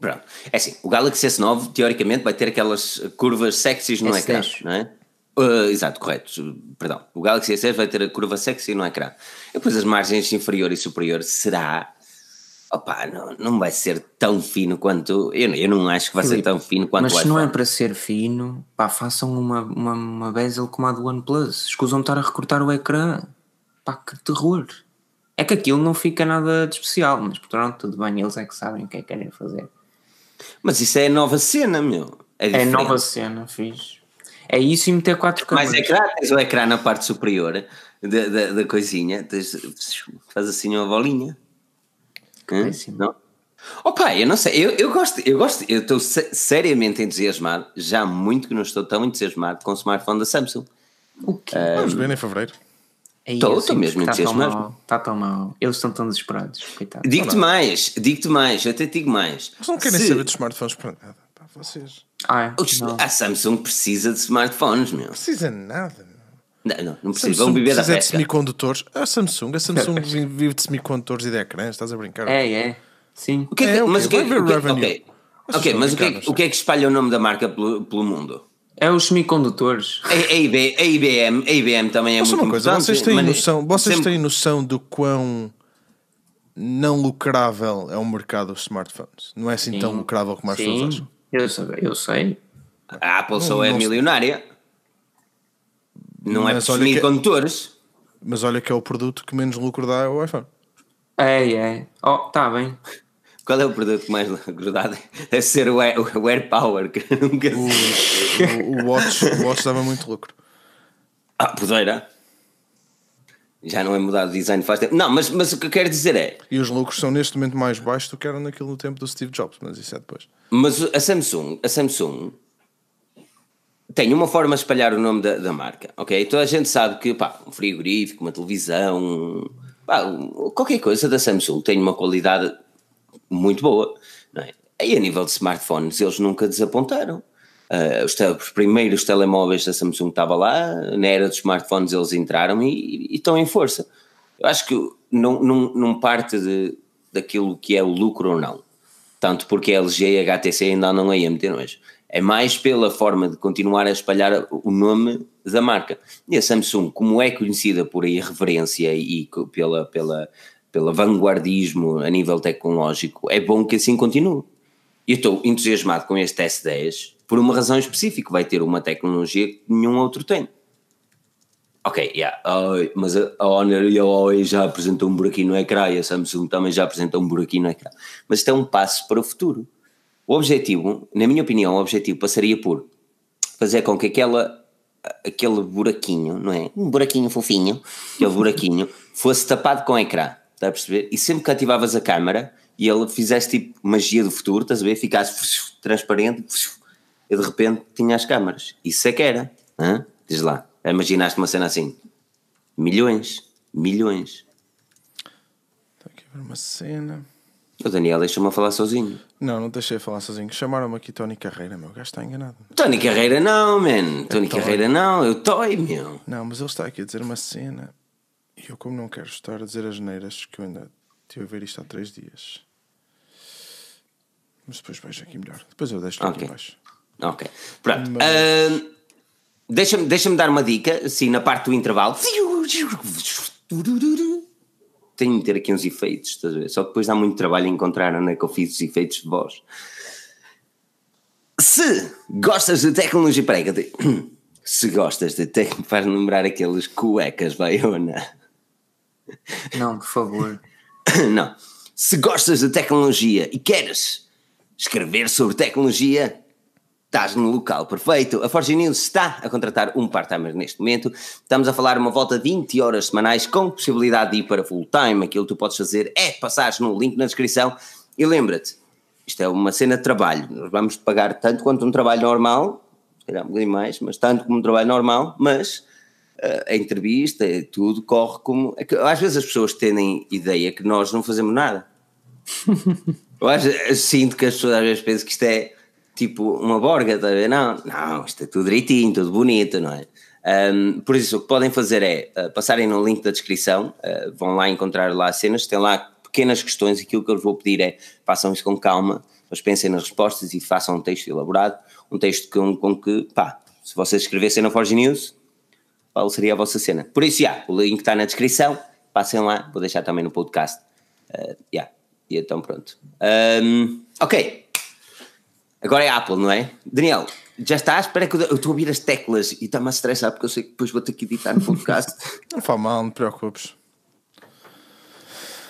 Pronto. É assim, o Galaxy S9 teoricamente vai ter aquelas curvas sexys no S10. ecrã, não é? Uh, exato, correto. Perdão. O Galaxy S10 vai ter a curva sexy no ecrã. E depois as margens inferior e superior será Opa, não, não vai ser tão fino quanto. Eu, eu não acho que vai Filipe, ser tão fino quanto mas o Mas se não é para ser fino, pá, façam uma, uma, uma bezel como a do OnePlus. Escusam estar a recortar o ecrã. Pá, que terror. É que aquilo não fica nada de especial, mas pronto, tudo bem, eles é que sabem o que é que querem fazer. Mas isso é nova cena, meu. É, é nova cena, fiz. É isso e meter quatro câmeras. Mas ecrã, tens o ecrã na parte superior da, da, da coisinha, tens, faz assim uma bolinha. Hum? Não? Opa, eu não sei, eu, eu gosto, eu gosto, eu estou seriamente entusiasmado, já muito que não estou tão entusiasmado com o smartphone da Samsung. O quê? Uh, Vamos ver em fevereiro. Estou, estou mesmo tá entusiasmado. Está tão mal, eles estão tão desesperados, Digo-te mais, digo-te mais, eu até digo mais. Mas não querem Se... saber de smartphones para nada, para vocês. Ah, é? A Samsung precisa de smartphones, meu. Precisa nada. Não, não, não precisa. Vão viver da pesca. de semicondutores. A Samsung, a Samsung vive de semicondutores e de ecrãs, estás a brincar? É, é. Sim. O que é, é mas okay, o que, é, o que, okay. ok, mas o que, é, o que é que espalha o nome da marca pelo, pelo mundo? É os semicondutores. A, a, IB, a, IBM, a IBM também é Mas muito uma coisa, vocês têm noção, vocês sempre... têm noção do quão não lucrável é o mercado dos smartphones? Não é assim Sim. tão lucrável como as pessoas acham? Eu sei, eu sei. A Apple só é milionária. Não é mas é por semicondutores. mas olha que é o produto que menos lucro dá é o iPhone. É, é. Oh, tá bem. Qual é o produto mais lucro dá? Deve ser o, Air, o AirPower, que nunca o, o, o, Watch, o Watch dava muito lucro. Ah, podeira. Já não é mudado o design faz tempo. Não, mas, mas o que eu quero dizer é. E os lucros são neste momento mais baixos do que eram naquele tempo do Steve Jobs, mas isso é depois. Mas a Samsung, a Samsung tem uma forma de espalhar o nome da, da marca, ok? Toda a gente sabe que pá, um frigorífico, uma televisão, pá, qualquer coisa da Samsung tem uma qualidade muito boa, não é? E a nível de smartphones eles nunca desapontaram. Uh, os, os, primeiros telemóveis da Samsung estavam lá, na era dos smartphones eles entraram e, e estão em força. Eu acho que não, parte de, daquilo que é o lucro ou não. Tanto porque a LG e a HTC ainda andam aí a meter nojo é mais pela forma de continuar a espalhar o nome da marca. E a Samsung, como é conhecida por irreverência e pela, pela, pela vanguardismo a nível tecnológico, é bom que assim continue. Eu estou entusiasmado com este S10 por uma razão específica, vai ter uma tecnologia que nenhum outro tem. Ok, yeah, mas a Honor e a Huawei já apresentou um buraquinho no ecrã e a Samsung também já apresentou um buraquinho no ecrã. Mas isto é um passo para o futuro. O objetivo, na minha opinião, o objetivo passaria por fazer com que aquela, aquele buraquinho, não é? Um buraquinho fofinho, aquele buraquinho, fosse tapado com ecrã, está a perceber? E sempre que ativavas a câmera e ele fizesse tipo magia do futuro, estás a ver? Ficasse transparente e de repente tinha as câmaras. Isso é que era, hein? diz lá. Imaginaste uma cena assim. Milhões, milhões. Está aqui a ver uma cena. O Daniel deixa-me falar sozinho. Não, não deixei falar sozinho. Chamaram-me aqui Tony Carreira, meu. O gajo está enganado. Tony Carreira não, man. Tony Carreira não. Eu toy, meu. Não, mas ele está aqui a dizer uma cena. E eu, como não quero estar a dizer as neiras, que eu ainda estive a ver isto há três dias. Mas depois vejo aqui melhor. Depois eu deixo okay. aqui embaixo. Ok. Pronto. Mas... Uh, Deixa-me deixa dar uma dica, assim, na parte do intervalo tenho de ter aqui uns efeitos, estás a ver? Só depois dá muito trabalho encontrar onde é que eu fiz os efeitos de voz. Se gostas de tecnologia, peraí, se gostas de tecnologia, faz lembrar aqueles cuecas, Baiona. Não, por favor. Não. Se gostas de tecnologia e queres escrever sobre tecnologia, estás no local perfeito. A Forge News está a contratar um part-timer neste momento. Estamos a falar uma volta de 20 horas semanais com possibilidade de ir para full-time. Aquilo que tu podes fazer é passar no link na descrição e lembra-te, isto é uma cena de trabalho. Nós vamos pagar tanto quanto um trabalho normal, se calhar um bocadinho mais, mas tanto como um trabalho normal, mas uh, a entrevista, tudo corre como. É às vezes as pessoas têm ideia que nós não fazemos nada. eu, acho, eu sinto que as pessoas às vezes pensam que isto é tipo uma borga, tá? Não, não, isto é tudo direitinho, tudo bonito, não é? Um, por isso, o que podem fazer é uh, passarem no link da descrição, uh, vão lá encontrar lá cenas, tem lá pequenas questões, aquilo que eu vou pedir é façam isso com calma, mas pensem nas respostas e façam um texto elaborado, um texto com, com que, pá, se vocês escrevessem na Forge News, qual seria a vossa cena? Por isso, já, o link está na descrição, passem lá, vou deixar também no podcast. Uh, yeah. E então pronto. Um, ok. Agora é Apple, não é? Daniel, já estás? Espera que eu estou a ouvir as teclas e está-me a estressar porque eu sei que depois vou ter que editar no podcast. não faz mal, não te preocupes. Não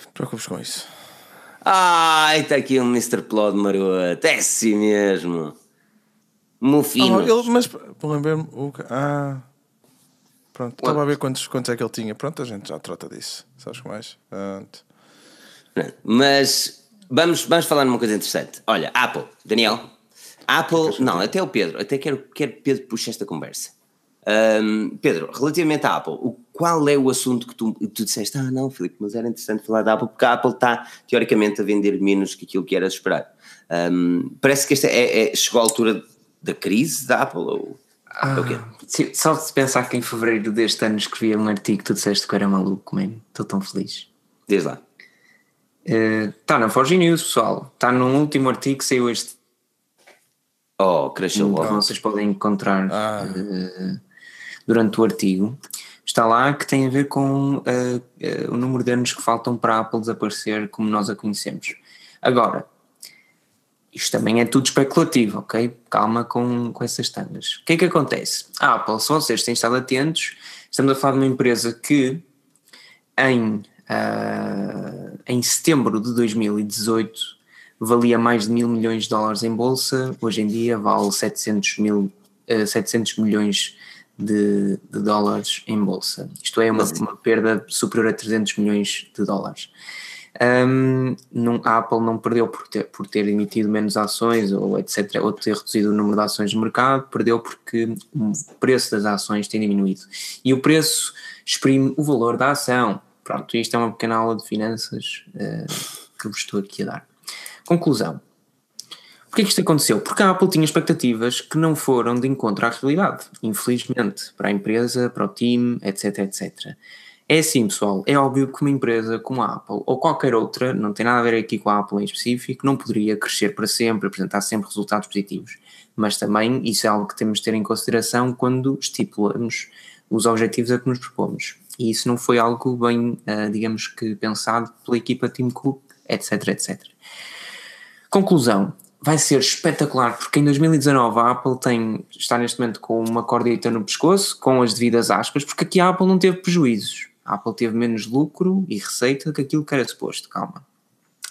te preocupes com isso. Ai, está aqui um Mr. Plod maroto. É assim mesmo. Mufino. Ah, mas lembro-me. Ah. Pronto, estava a ver quantos, quantos é que ele tinha. Pronto, a gente já trata disso. Sabes como mais? Pronto. Mas vamos, vamos falar numa coisa interessante. Olha, Apple, Daniel. Apple, não, até o Pedro, até quero que Pedro puxe esta conversa. Um, Pedro, relativamente à Apple, o, qual é o assunto que tu, tu disseste? Ah, não, Filipe, mas era interessante falar da Apple, porque a Apple está, teoricamente, a vender menos que aquilo que era esperar. Um, parece que esta é, é, chegou à altura da crise da Apple, ou ah, é o quê? Sim, só de pensar que em fevereiro deste ano escrevia um artigo que tu disseste que era maluco, man, estou tão feliz. Diz lá. Está uh, na Forge News, pessoal. Está no último artigo que saiu este. Oh, cresceu logo. Então vocês podem encontrar ah. uh, durante o artigo. Está lá que tem a ver com uh, o número de anos que faltam para a Apple desaparecer como nós a conhecemos. Agora, isto também é tudo especulativo, ok? Calma com, com essas tandas. O que é que acontece? A Apple, se vocês têm estado atentos, estamos a falar de uma empresa que em Uh, em setembro de 2018 valia mais de mil milhões de dólares em bolsa, hoje em dia vale 700, mil, uh, ah, 700 milhões de, de, dólares em bolsa. Isto é uma, uma, perda superior a 300 milhões de dólares. Um, não, a Apple não perdeu por ter, por ter emitido menos ações ou etc, ou ter reduzido o número de ações no mercado, perdeu porque o preço das ações tem diminuído. E o preço exprime o valor da ação. Pronto, isto é uma pequena aula de finanças uh, que vos estou aqui a dar. Conclusão. Porquê que isto aconteceu? Porque a Apple tinha expectativas que não foram de encontro à realidade, infelizmente, para a empresa, para o time, etc, etc. É assim, pessoal, é óbvio que uma empresa como a Apple ou qualquer outra, não tem nada a ver aqui com a Apple em específico, não poderia crescer para sempre, apresentar sempre resultados positivos. Mas também isso é algo que temos de ter em consideração quando estipulamos os objetivos a que nos propomos e isso não foi algo bem, uh, digamos que, pensado pela equipa Tim Cook, etc, etc. Conclusão, vai ser espetacular porque em 2019 a Apple tem, está neste momento com uma cordita no pescoço, com as devidas aspas, porque aqui a Apple não teve prejuízos. A Apple teve menos lucro e receita que aquilo que era suposto, calma.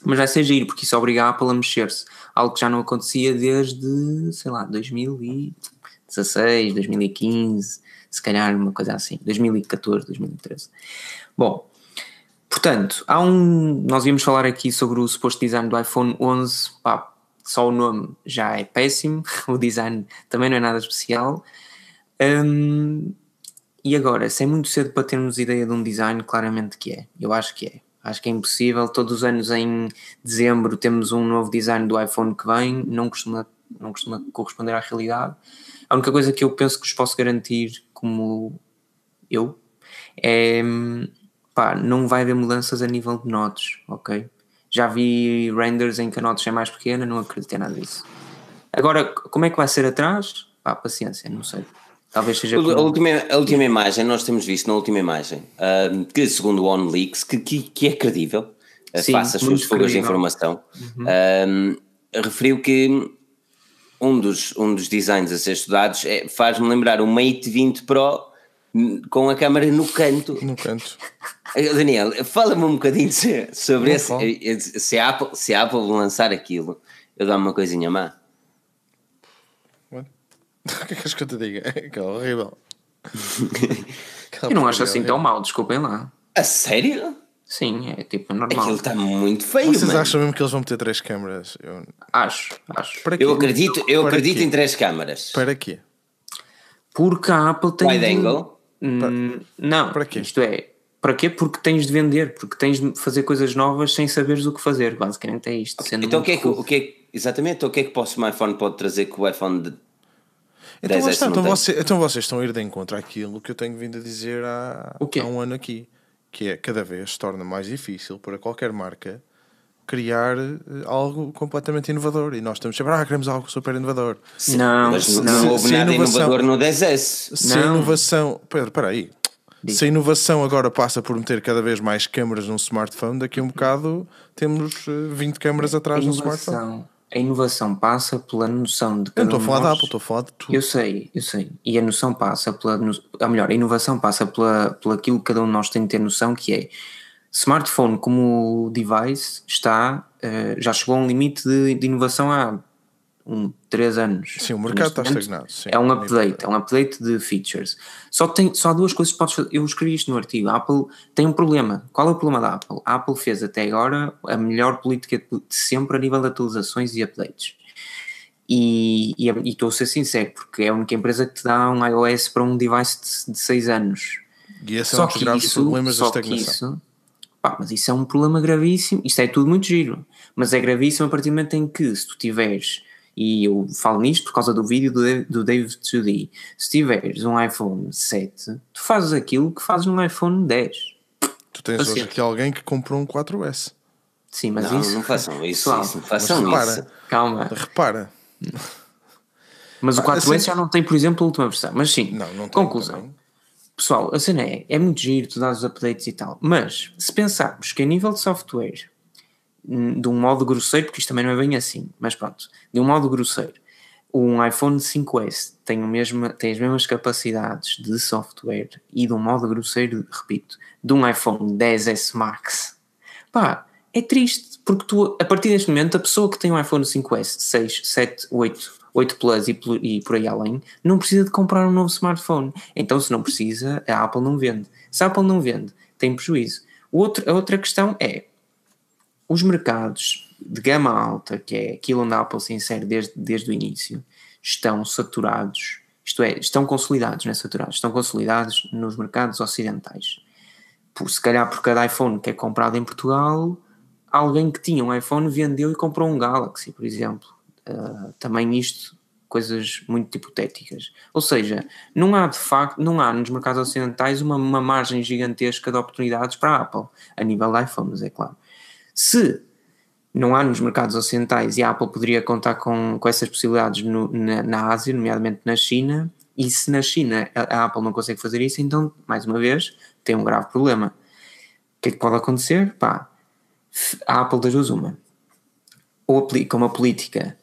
Mas vai ser giro, porque isso obriga a Apple a mexer-se, algo que já não acontecia desde, sei lá, 2016, 2015, se calhar uma coisa assim, 2014, 2013. Bom, portanto, há um. Nós íamos falar aqui sobre o suposto design do iPhone 11, pá, só o nome já é péssimo, o design também não é nada especial. Um, e agora, se é muito cedo para termos ideia de um design, claramente que é. Eu acho que é. Acho que é impossível. Todos os anos em dezembro temos um novo design do iPhone que vem, não costuma, não costuma corresponder à realidade. A única coisa que eu penso que vos posso garantir como eu, é pá, não vai haver mudanças a nível de notes, ok? Já vi renders em que a notes é mais pequena, não acredito em nada disso. Agora, como é que vai ser atrás? Pá, paciência, não sei. Talvez seja. A, a última, a última imagem, nós temos visto na última imagem, uh, que segundo o OnLeaks, que, que, que é credível, uh, Sim, face às suas fugas de informação, uhum. uh, referiu que um dos, um dos designs a ser estudados é, faz-me lembrar o Mate 20 Pro com a câmera no canto. No canto. Eh, Daniel, fala-me um bocadinho sobre esse, eh, se, a Apple, se a Apple lançar aquilo. Eu dou-me uma coisinha má. O que é que que eu te diga? É que é horrível. Eu não acho assim tão mal, desculpem lá. A sério? Sim, é tipo normal. Aquilo está muito feio, Vocês mano. acham mesmo que eles vão meter três câmaras? Eu... Acho, acho. Para quê? Eu acredito, eu Para acredito quê? em três câmaras. Para quê? Porque a Apple tem. Wide de- angle. Hum, não, Para quê? isto é, para quê? Porque tens de vender, porque tens de fazer coisas novas sem saberes o que fazer. Basicamente é isto. sendo Então o muito que é que, o que é que- exatamente, então o que é que o próximo iPhone pode trazer que o iPhone de Então, 10S lá está, então, você- então vocês estão a ir de encontro àquilo que eu tenho vindo a dizer há, O há um ano aqui, que é cada vez se torna mais difícil para qualquer marca criar eh, algo completamente inovador e nós estamos sempre, ah, queremos algo super inovador. Não, Mas não, não. houve Se a nada inovação- inovador no 10S. Se a Não. inovação. Pedro, espera aí. Diz. Se a inovação agora passa por meter cada vez mais câmaras num smartphone, daqui a um bocado temos eh, 20 câmaras A atrás no smartphone. a inovação passa pela noção de Eu cada não estou a falar da. Apple, estou a falar de tudo. Eu sei, eu sei. E a noção passa pela. Ou melhor, a inovação passa pela, pela aquilo que cada um de nós tem de ter noção, que é smartphone como device está, eh, já chegou a um limite de, de inovação há um, 3 anos. Sim, o mercado está estagnado. Sim, é um update, é um update de features. Só, tem, só há duas coisas que podes fazer. Eu escrevi isto no artigo. A Apple tem um problema. Qual é o problema da Apple? A Apple fez até agora a melhor política de sempre a nível de atualizações e updates. E e- e estou a ser sincero, porque é a única empresa que te dá um iOS para um device de 6 anos. E esse é Só um dos que graves isso, problemas da estagnação. isso, pá, mas isso é um problema gravíssimo. Isto é tudo muito giro, mas é gravíssimo a partir do momento em que, se tu tiveres, e eu falo nisto por causa do vídeo do, David 2D, se tiveres um iPhone 7, tu fazes aquilo que fazes num iPhone 10. Tu tens hoje Paciente. aqui alguém que comprou um 4S. Sim, mas Não, isso. não façam isso, pessoal, isso, não façam Mas repara, isso. Calma. Repara, Mas o Ah, 4S assim- já não tem, por exemplo, a última versão. Mas sim, não, não tem conclusão. também. Pessoal, a cena é, é muito giro, tu dás os updates e tal, mas se pensarmos que a nível de software, de um modo grosseiro, porque isto também não é bem assim, mas pronto, de um modo grosseiro, um iPhone 5S tem, o mesmo, tem as mesmas capacidades de software e de um modo grosseiro, repito, de um iPhone 10S Max. Pá, é triste, porque tu, a partir deste momento, a pessoa que tem um iPhone 5S, 6, 7, 8, 8 Plus e, e por aí além, não precisa de comprar um novo smartphone. Então, se não precisa, a Apple não vende. Se a Apple não vende, tem prejuízo. Outro, a outra questão é os mercados de gama alta, que é aquilo onde a Apple se insere desde, desde o início, estão saturados, isto é, estão consolidados, não é saturados, estão consolidados nos mercados ocidentais. Por, se calhar por cada iPhone que é comprado em Portugal, alguém que tinha um iPhone vendeu e comprou um Galaxy, por exemplo. Uh, também isto, coisas muito hipotéticas. Ou seja, não há de facto, não há nos mercados ocidentais uma, uma margem gigantesca de oportunidades para a Apple, a nível de iPhones, é claro. Se não há nos mercados ocidentais e a Apple poderia contar com, com essas possibilidades no- na, na Ásia, nomeadamente na China, e se na China a, Apple não consegue fazer isso, então, mais uma vez, tem um grave problema. O que é que pode acontecer? Pá, a Apple das duas uma. Ou aplica uma política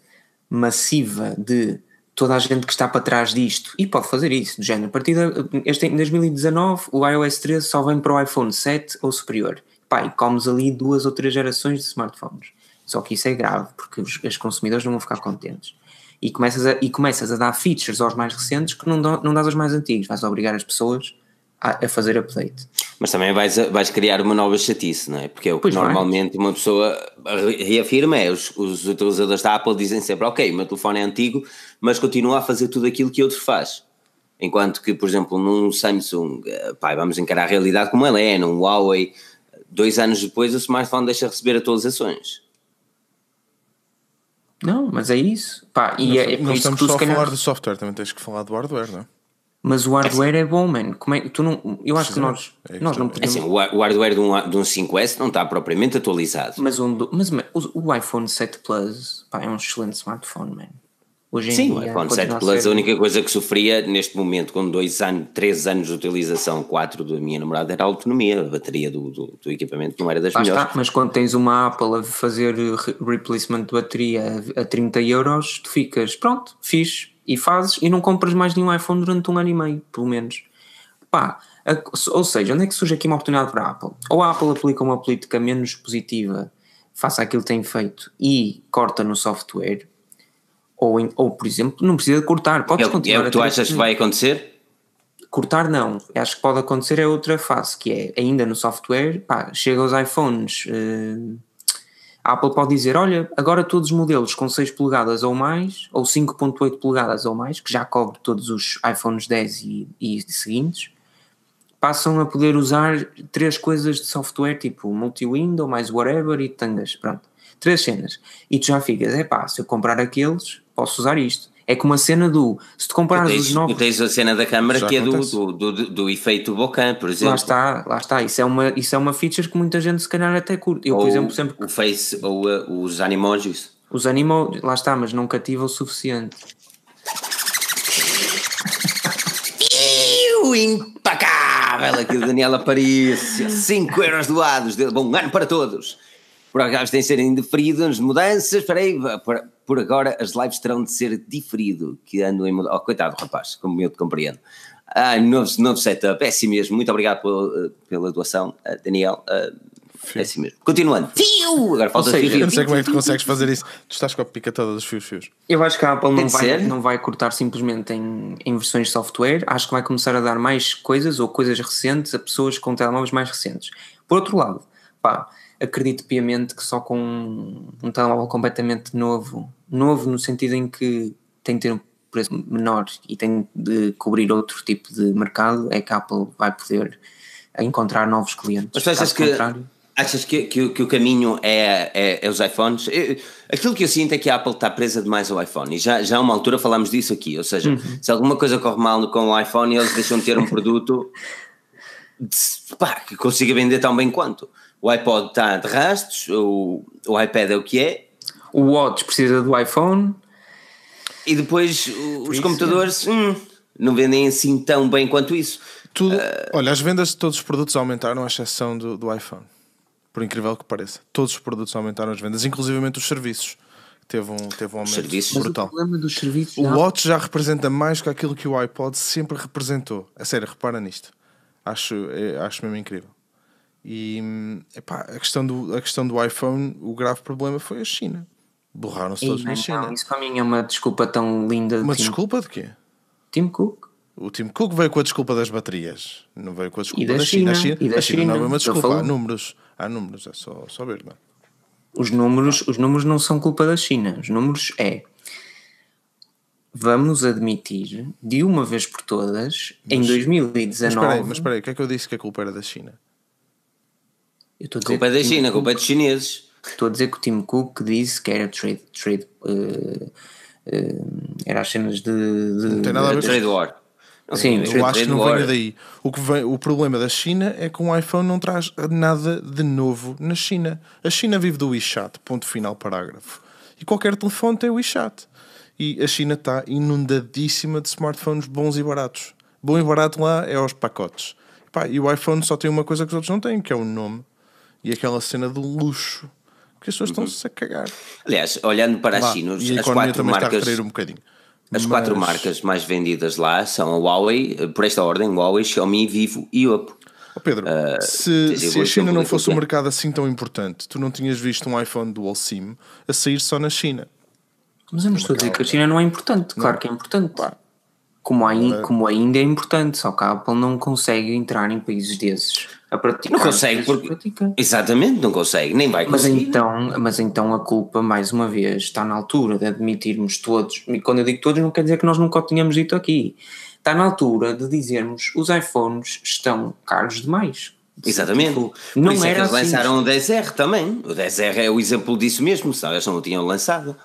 massiva de toda a gente que está para trás disto, e pode fazer isso, do género, a partir de, este, em 2019 o iOS 13 só vem para o iPhone 7 ou superior. Pá, e comes ali duas ou três gerações de smartphones. Só que isso é grave, porque os, os consumidores não vão ficar contentes. E começas, a, e começas a dar features aos mais recentes que não, dão, não dás aos mais antigos. Vais obrigar as pessoas a, a fazer update. Mas também vais, vais criar uma nova chatice, não é? Porque é o que Pois vai. normalmente uma pessoa re- reafirma é os, os utilizadores da Apple dizem sempre, ok, o meu telefone é antigo, mas continua a fazer tudo aquilo que outro faz. Enquanto que, por exemplo, num Samsung, eh, pá, vamos encarar a realidade como ela é, num Huawei, dois anos depois o smartphone deixa de receber atualizações. Não, mas é isso. Pá, e não, é, é por não isso que estamos tu só a calhar... falar do software, também tens que falar do hardware, não é? Mas o hardware é bom, man. Como é, tu não, eu acho que nós, É nós não que- É podemos. assim, o ha- o hardware de um, de um 5S não está propriamente atualizado. Mas, um, do- mas, mas o, o iPhone 7 Plus pá, é um excelente smartphone, man. Hoje em Sim, dia, o iPhone continua 7 a Plus, ser- a única coisa que sofria neste momento, com dois anos, três anos de utilização, quatro da minha namorada, era a autonomia. A bateria do, do, do equipamento não era das Lá melhores. está, mas quando tens uma Apple a fazer re- replacement de bateria a, a 30 euros, tu ficas, pronto, fixe, e fazes, e não compras mais nenhum iPhone durante um ano e meio, pelo menos. Pá, a- ou seja, onde é que surge aqui uma oportunidade para a Apple? Ou a Apple aplica uma política menos positiva faça aquilo que tem feito e corta no software, ou, em, ou por exemplo, não precisa de cortar, podes É, continuar é o que tu achas que vai acontecer? Cortar não, acho que pode acontecer é outra fase, que é ainda no software, pá, chega aos iPhones, eh, a Apple pode dizer, olha, agora todos os modelos com 6 polegadas ou mais, ou 5.8 polegadas ou mais, que já cobre todos os iPhones 10 e, e seguintes, passam a poder usar três coisas de software, tipo multi-window, mais whatever e tangas, pronto. Três cenas. E tu já ficas, é pá, se eu comprar aqueles, posso usar isto. É como a cena do, se tu Tu comprares tens, os tu novos... tens a cena da câmara que é do, do, do, do- efeito Bocan, por exemplo. Lá está, lá está. Isso é, uma, isso é uma feature que muita gente se calhar até curte. Eu, por ou exemplo, sempre o Face ou uh, os Animojis. os animos, lá está, mas não cativa o suficiente. Iu, impecável aqui o Daniel Aparício 5 euros doados bom ano para todos por acaso têm de ser indeferidos mudanças espera aí, por, por agora as lives terão de ser diferido que ando em muda- oh coitado rapaz como eu te compreendo ah, novo, novo setup, é assim mesmo muito obrigado pela, pela doação ah, Daniel Ah, é assim mesmo, continuando Fiu! agora falta fio, Eu não sei fio, como é que tu consegues fazer isso. Tu estás com a pica toda dos fios-fios. Eu acho que a Apple não vai, não vai cortar simplesmente em, em versões de software. Acho que vai começar a dar mais coisas ou coisas recentes a pessoas com telemóveis mais recentes. Por outro lado, pá, acredito piamente que só com um, um telemóvel completamente novo, novo no sentido em que tem de ter um preço menor e tem de cobrir outro tipo de mercado, é que a Apple vai poder encontrar novos clientes. Mas tu achas que, achas que, que, o- que o caminho é, é, é os iPhones? Eu- aquilo que eu sinto é que a Apple está presa demais ao iPhone e já, já há uma altura falámos disso aqui. Ou seja, Uhum. se alguma coisa corre mal com o iPhone, eles deixam de ter um produto de- pá, que consiga vender tão bem quanto. O iPod está de rastros, o, o iPad é o que é, O Watch precisa do iPhone, e depois os isso, computadores hum, não vendem assim tão bem quanto isso. Tudo, Eh, olha, as vendas de todos os produtos aumentaram, à exceção do, do iPhone. Por incrível que pareça. Todos os produtos aumentaram as vendas, inclusivamente os serviços. Teve um, teve um aumento serviços? brutal. o problema dos serviços O Watch já representa mais que aquilo que o iPod sempre representou. A sério, repara nisto. Acho, é, acho mesmo incrível. E epá, a, questão do, a questão do iPhone, o grave problema foi a China. Borraram-se todos na não, China. isso para mim é uma desculpa tão linda Uma Tim, desculpa de quê? Tim Cook. O Tim Cook veio com a desculpa das baterias. Não veio com a desculpa da da China. China, China, e da a China não é China. uma desculpa. Há números. Há números, é só, só ver, não é? Os números, os números não são culpa da China. Os números é vamos admitir de uma vez por todas em Mas 2019. espera aí, mas espera aí, o que é que eu disse que a culpa era da China? Eu estou a culpa é da China, a Cook- culpa é dos chineses. Estou a dizer que o Tim Cook disse que era trade, trade eh, eh, era as cenas de, de Não tem nada a ver com Trade War. Não, Sim, Eu acho que não war. venha daí. O, que vem, o problema da China é que um iPhone não traz nada de novo na China. A China vive do WeChat, ponto final, parágrafo. E qualquer telefone tem WeChat. E a China está inundadíssima de smartphones bons e baratos. Bom e barato lá é aos pacotes. Pá, e o iPhone só tem uma coisa que os outros não têm, que é o nome. E aquela cena do luxo. Que as pessoas estão-se a cagar. Aliás, olhando para a Lá. China, e a as economia quatro a marcas, um bocadinho. as quatro Mas- marcas mais vendidas lá são a Huawei, eh, por esta ordem, Huawei, Xiaomi, Vivo e Oppo. Ó Pedro, se, tens se a China não fosse um mercado assim tão importante, tu não tinhas visto um iPhone Dual SIM a sair só na China. Mas eu não estou a dizer que a China não é importante, claro que é importante. Como, ai- como ainda é importante, só que a Apple não consegue entrar em países desses a praticar. Não consegue, porque. pratica. Exatamente, não consegue, nem vai Mas conseguir. então, mas então a culpa, mais uma vez, está na altura de admitirmos todos, e quando eu digo todos, não quer dizer que nós nunca o tínhamos dito aqui. Está na altura de dizermos os iPhones estão caros demais. Exatamente. Tipo, Por não isso é que eles assim. lançaram o 10R também. O 10R é o exemplo disso mesmo, se eles não o tinham lançado.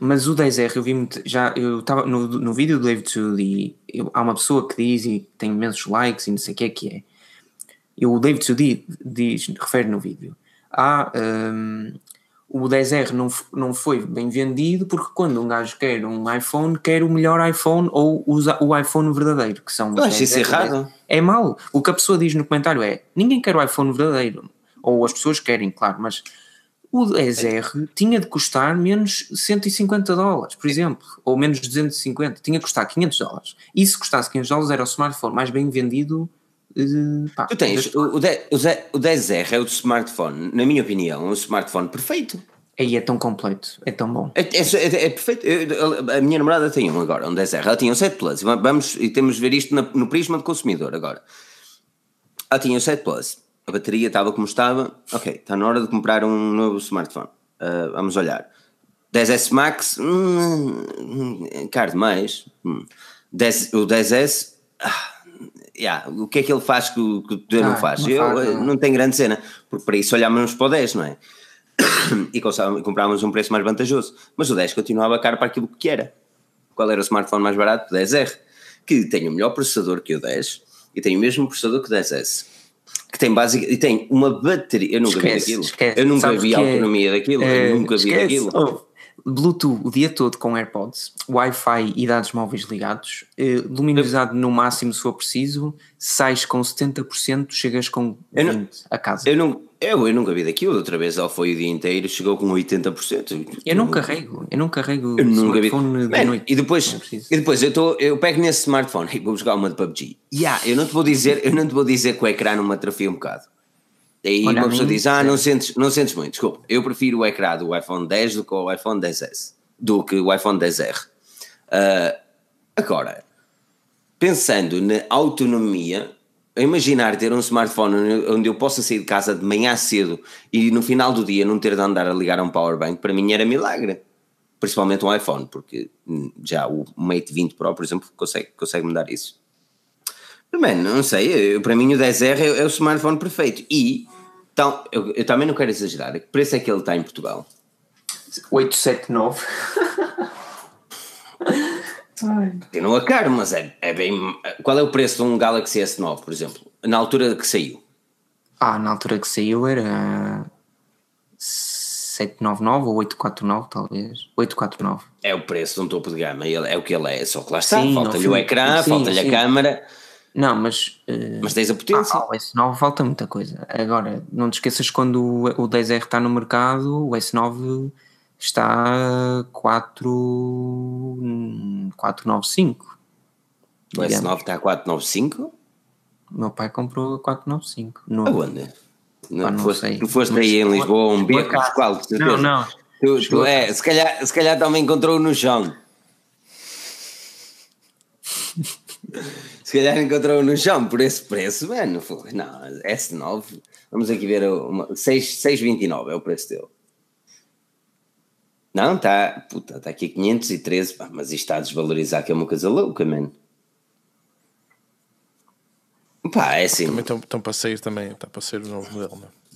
Mas o 10R eu vi muito, já, eu estava no, no vídeo do David eu- há uma pessoa que diz e tem imensos likes e não sei o que é que é. E o David Sudi diz, refere no vídeo, ah, hum, o 10R não, não foi bem vendido porque quando um gajo quer um iPhone, quer o melhor iPhone ou usa o iPhone verdadeiro, que são Eu acho isso 10R. errado. É mau. O que a pessoa diz no comentário é, ninguém quer o iPhone verdadeiro. Ou as pessoas querem, claro, mas o 10R tinha de custar menos 150 dólares, por exemplo, ou menos 250, tinha de custar 500 dólares. E se custasse 500 dólares era o smartphone mais bem vendido pá, Tu tens, o, o, 10, o 10 o 10R é o smartphone, na minha opinião, é um smartphone perfeito. Aí é tão completo, é tão bom. É, é, é- é perfeito. Eu- a minha namorada tem um agora, um 10R. Ela tinha um 7 Plus. Vamos, e temos de ver isto na- no prisma de consumidor agora. Ela tinha um 7 Plus. A bateria estava como estava. Ok, está na hora de comprar um novo smartphone. Ah, vamos olhar. 10S Max, hum, hum, caro demais. Hum. 10 o 10S, ah, yeah, o que é que ele faz que o, que o não Ah, faz? não Eu, faz, eh, não. não tem grande cena, porque para isso olhámos para o 10, não é? e comprámos um preço mais vantajoso. Mas o 10 continuava caro para aquilo que era. Qual era o smartphone mais barato? O 10R, que tem o melhor processador que o 10 e tem o mesmo processador que o 10S. Que tem básica e tem uma bateria. Eu nunca vi Esquece, daquilo. esquece. Eu nunca Sabes vi a é- autonomia daquilo. É, eu nunca vi esquece. daquilo. Oh, Bluetooth o dia todo com AirPods, Wi-Fi e dados móveis ligados, eh, luminosidade no máximo se for preciso, sais com 70%, chegas com Eu não- 20% a casa. Eu, não, eu, eu nunca vi daquilo. Outra vez ele foi o dia inteiro chegou com 80%. Eu não carrego, eu não carrego Eu nunca vi. Man, noite. e depois, é e depois eu, tô, eu pego nesse smartphone e vou jogar uma de PUBG. Yeah, eu não te vou dizer, eu não te vou dizer que o ecrã não me atrofia um bocado. Aí Olha, uma pessoa mim, diz: Ah, não sentes, não sentes muito. Desculpa, eu prefiro o ecrã do iPhone 10 do que o iPhone 10S, do que o iPhone 10R. Ah, agora, pensando na autonomia, imaginar ter um smartphone onde eu possa sair de casa de manhã cedo e no final do dia não ter de andar a ligar a um powerbank, para mim era milagre. Principalmente um iPhone, porque hum, já o Mate 20 Pro, por exemplo, consegue, consegue me dar isso. Mas, mano, não sei, eu- para mim o 10R é, é o smartphone perfeito. E, então, eu, eu também não quero exagerar, que preço é que ele está em Portugal? 879. Continua caro, mas é, é bem. Qual é o preço de um Galaxy S9, por exemplo? Na altura que saiu? Ah, na altura que saiu era 799 ou 849, talvez. 849. É o preço de um topo de gama, ele, é o que ele é, só que lá está, Sim, falta-lhe o ecrã, falta-lhe a sim. câmara, Não, mas. eh, mas tens a potência. Ah, o S9 falta muita coisa. Agora, não te esqueças quando o o 10R está no mercado, o S9 está a 4, hum, 495. o digamos. S9 está a 495? O meu pai comprou a 495. No, Aonde? Não, não foste, sei. tu foste Mas aí em Lisboa, um beco, qual? Não, não. Tu, tu, é, se calhar, se calhar também encontrou no chão. Se calhar encontrou no chão por esse preço, mano. Não, S9, vamos aqui ver uma, 6, 6,29 é o preço dele. Não, está, puta, está aqui 513, pá, mas isto está a desvalorizar que é uma coisa louca, mano. Pá, é assim. Também estão, estão para sair também, está para sair o novo modelo, não é?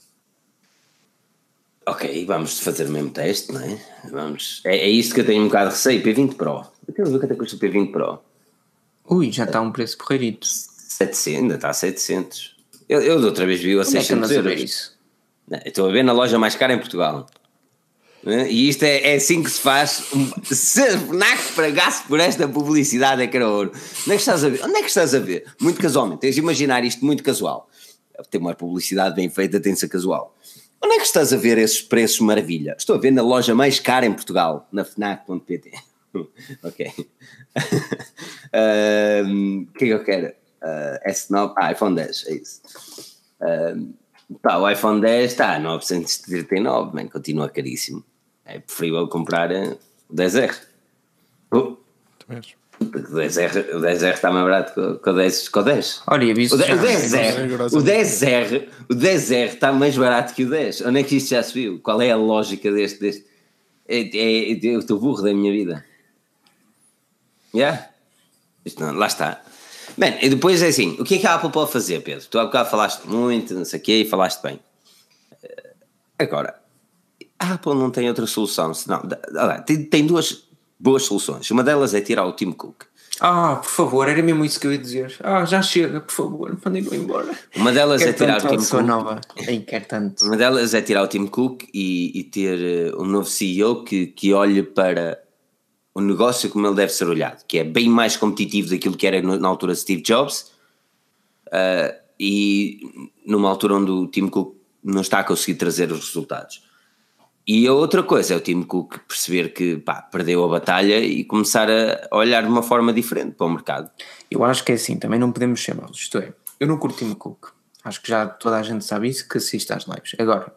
Ok, vamos fazer o mesmo teste, não é? Vamos. É, é isto que eu tenho um bocado de receio. P20 Pro. Eu quero ver quanto é que custa o P20 Pro. Ui, já está um preço porreirito. 700, ainda está a 700. Eu, eu de outra vez vi a Como é que 600 andas a ver euros. isso? Não, Estou a ver na loja mais cara em Portugal. Né? E isto é, é assim que se faz. Se a FNAC pagasse por esta publicidade, é que era ouro. Onde é que estás a ver? Onde é que estás a ver? Muito casualmente. Tens de imaginar isto muito casual. Ter uma publicidade bem feita tem de ser casual. Onde é que estás a ver esses preços maravilha? Estou a ver na loja mais cara em Portugal, na FNAC.pt. ok. O que é que eu quero? Ah, S9, ah, iPhone 10, é isso. Ahm, pá, o iPhone 10 está a 939, man, continua caríssimo. É preferível comprar eh, o 10R. Oh, Também acho. porque o 10R, o 10R está mais barato que o- que o 10. Que o 10. Olha, e aviso O, de- já. o 10R, o 10R, o 10R está mais barato que o 10. Onde é que isto já se viu? Qual é a lógica deste? deste? É, é, é, eu estou burro da minha vida. Yeah? Isto não, lá está. Bem, e depois é assim: o que é que a Apple pode fazer, Pedro? Tu há bocado falaste muito, não sei o quê, e falaste bem. Eh, Agora, a Apple não tem outra solução senão. Tem, tem duas boas soluções. Uma delas é tirar o Tim Cook. Ah, por favor, era mesmo isso que eu ia dizer. Ah, já chega, por favor, mandem-no embora. Uma delas é Quero tirar o Tim Cook. nova. Ei, quero tanto. Uma delas é tirar o Tim Cook e, e ter eh, um novo CEO que, que olhe para o negócio como ele deve ser olhado, que é bem mais competitivo daquilo que era na altura Steve Jobs eh, e numa altura onde o Tim Cook não está a conseguir trazer os resultados. E a outra coisa é o Tim Cook perceber que pá, perdeu a batalha e começar a olhar de uma forma diferente para o mercado. Eu acho que é assim, também não podemos ser maus. Isto é, eu não curto Tim Cook. Acho que já toda a gente sabe isso que assiste às lives. Agora,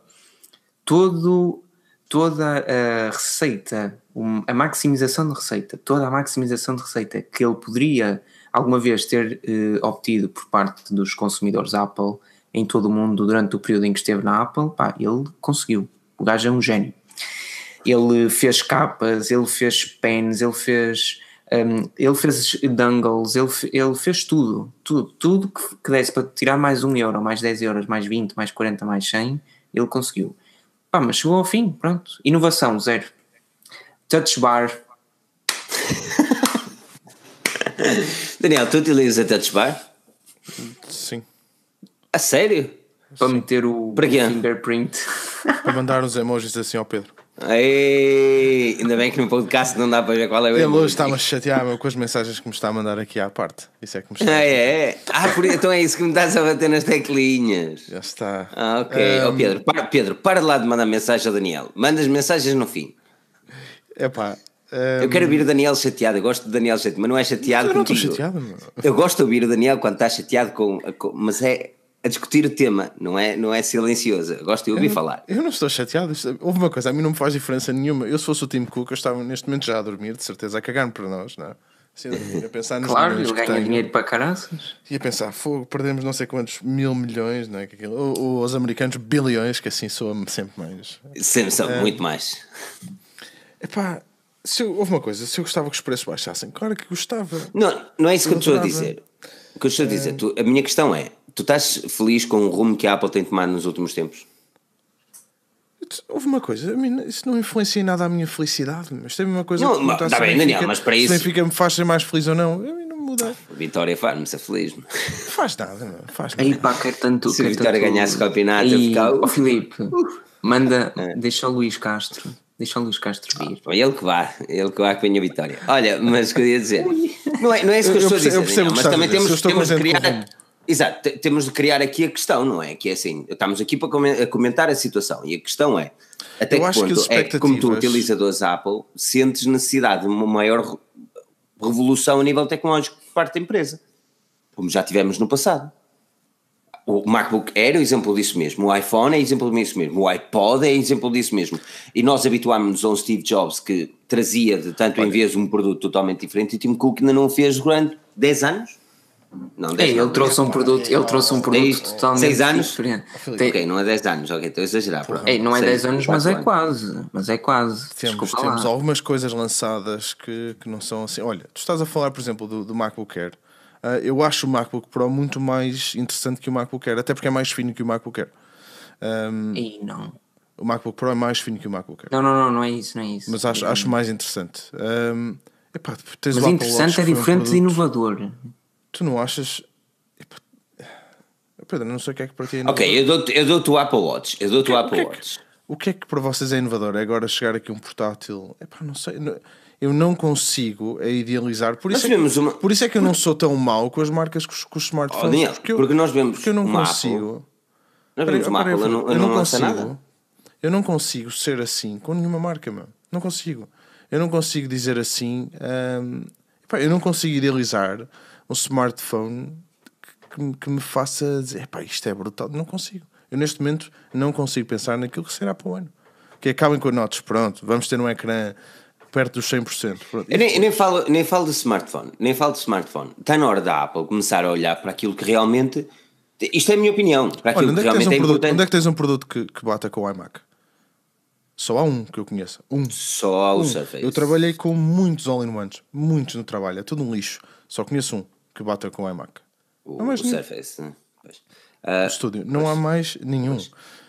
todo, toda a receita, um, a maximização de receita, toda a maximização de receita que ele poderia alguma vez ter uh, obtido por parte dos consumidores Apple em todo o mundo durante o período em que esteve na Apple, pá, ele conseguiu. O gajo é um gênio. Ele fez capas, ele fez pens, ele fez um, ele fez dongles, ele, ele fez tudo, tudo, tudo que, que desse para tirar mais um euro, mais 10 euros, mais 20, mais 40, mais 100, ele conseguiu. Pá, mas chegou ao fim, pronto. Inovação, zero. Touch bar. Daniel, tu utilizas a touch bar? Sim. A sério? Para meter o, Para o fingerprint. Para mandar uns emojis assim ao Pedro. Ei, ainda bem que no podcast não dá para ver qual é o Ele emoji. hoje está-me a chatear meu, com as mensagens que me está a mandar aqui à parte. Isso é que me está. Ah, é? Ah, por, então é isso que me estás a bater nas teclinhas. Já está. Ah, ok. Ó Pedro, para, Pedro, para lá de mandar mensagem ao Daniel. Manda as mensagens no fim. Epá. Eu quero ouvir o Daniel chateado. Eu gosto do Daniel chateado, mas não é chateado Eu não contigo. chateado. Eu gosto de ouvir o Daniel quando está chateado com, com- mas é a discutir o tema, não é, não é silencioso. Eu gosto de ouvir falar. Eu não estou chateado. Houve uma coisa, a mim não me faz diferença nenhuma. Eu, se fosse o Tim Cook, eu estava neste momento já a dormir, de certeza, a cagar-me para nós, não é? Assim, a pensar nos Claro, ele ganha tenho. dinheiro para caraças. E a pensar, fogo, perdemos não sei quantos mil milhões, não é? Ou, ou os americanos bilhões, que assim soa-me sempre mais. Sempre são muito mais. Epá, se eu, houve uma coisa, se eu gostava que os preços baixassem, claro que gostava. Não, não é isso que eu estou a dizer. O que eu estou a dizer, tu- a minha questão é: tu estás feliz com o rumo que a Apple tem tomado nos últimos tempos? Houve uma coisa, a mim, isso não influencia em nada a minha felicidade, mas tem uma coisa Não, que perguntar tá bem, Daniel, mas para se isso- Benfica me faz ser mais feliz ou não, a mim não me muda. A Vitória faz-me ser feliz. Faz nada, não faz nada. Aí pá, quero tanto. Se a quero Vitória tanto- ganhasse o campeonato, eu ficava- ó Filipe, manda, É. deixa o Luís Castro, deixa o Luís Castro vir. Bom, Ele que vá, ele que vá que venha a Vitória. Olha, mas o que eu ia dizer, não é, não é isso que eu, Eu- estou a dizer, mas também temos, temos de com criar. Exato, te- temos de criar aqui a questão, não é? Que é assim, estamos aqui para comentar a situação e a questão é até Eu que acho que ponto as é que, como tu expectativas- utilizadores Apple, sentes necessidade de uma maior re- revolução a nível tecnológico por parte da empresa, como já tivemos no passado. O MacBook Air é exemplo disso mesmo, o iPhone é exemplo disso mesmo, o iPod é exemplo disso mesmo. E nós habituámos-nos a um Steve Jobs que trazia de tanto em vez um produto totalmente diferente e o Tim Cook ainda não o fez durante 10 anos? Não, 10 Ei, não, ele trouxe um produto, ele trouxe um produto Seis- totalmente seis anos? diferente. Tem- Ok, não é 10 anos, ok, estou a exagerar. Ei, não é Seis, 10 anos, mas é quase. Mas é quase. Temos, Desculpa temos algumas coisas lançadas que, que não são assim. Olha, tu estás a falar, por exemplo, do, do MacBook Air. Ah, eu acho o MacBook Pro muito mais interessante que o MacBook Air, até porque é mais fino que o MacBook Air. Ahm, Ei, não. o MacBook Pro é mais fino que o MacBook Air, Não, não, não, não é isso, não é isso. mas acho, acho mais interessante. Ahm, epá, tens Mas o interessante Watch, é foi um diferente de inovador. Tu não achas. Epá, Pedro, não sei o que é que para ti é Ok, inovador. eu dou-te eu dou o Apple Watch, eu dou-te o O Apple que, é que, Watch. o que é que para vocês é inovador? É agora chegar aqui um portátil? Epá, não sei. não- Eu não consigo é idealizar. Por isso, é que, uma- por isso é que eu não sou tão mau com as marcas com os, com os smartphones. Oh, Daniel, porque, eu, porque nós vemos porque eu não consigo. Nós Peraí, vemos uma peraí, Apple, eu não, eu não lança consigo. nada. Eu não consigo ser assim com nenhuma marca, meu. Não consigo. Eu não consigo dizer assim. hum, eu não consigo idealizar um smartphone que, que me- que me faça dizer, epá, isto é brutal. Não consigo. Eu neste momento não consigo pensar naquilo que será para o ano. Que acabem com notas, pronto, vamos ter um ecrã perto dos 100%. Pronto. Eu nem, nem falo, nem falo de smartphone, nem falo de smartphone. Está na hora da Apple começar a olhar para aquilo que realmente. Isto é a minha opinião, para aquilo Olha, onde que é que, tens realmente um é produto, importante. onde é que tens um produto que, que bata com o iMac? Só há um que eu conheço. Um. Só o Um. Surface. Eu trabalhei com muitos all-in-ones, muitos no trabalho, é tudo um lixo. Só conheço um que bata com o iMac. O, Não há mais o. Surface. né? Pois. No estúdio. Não há mais nenhum.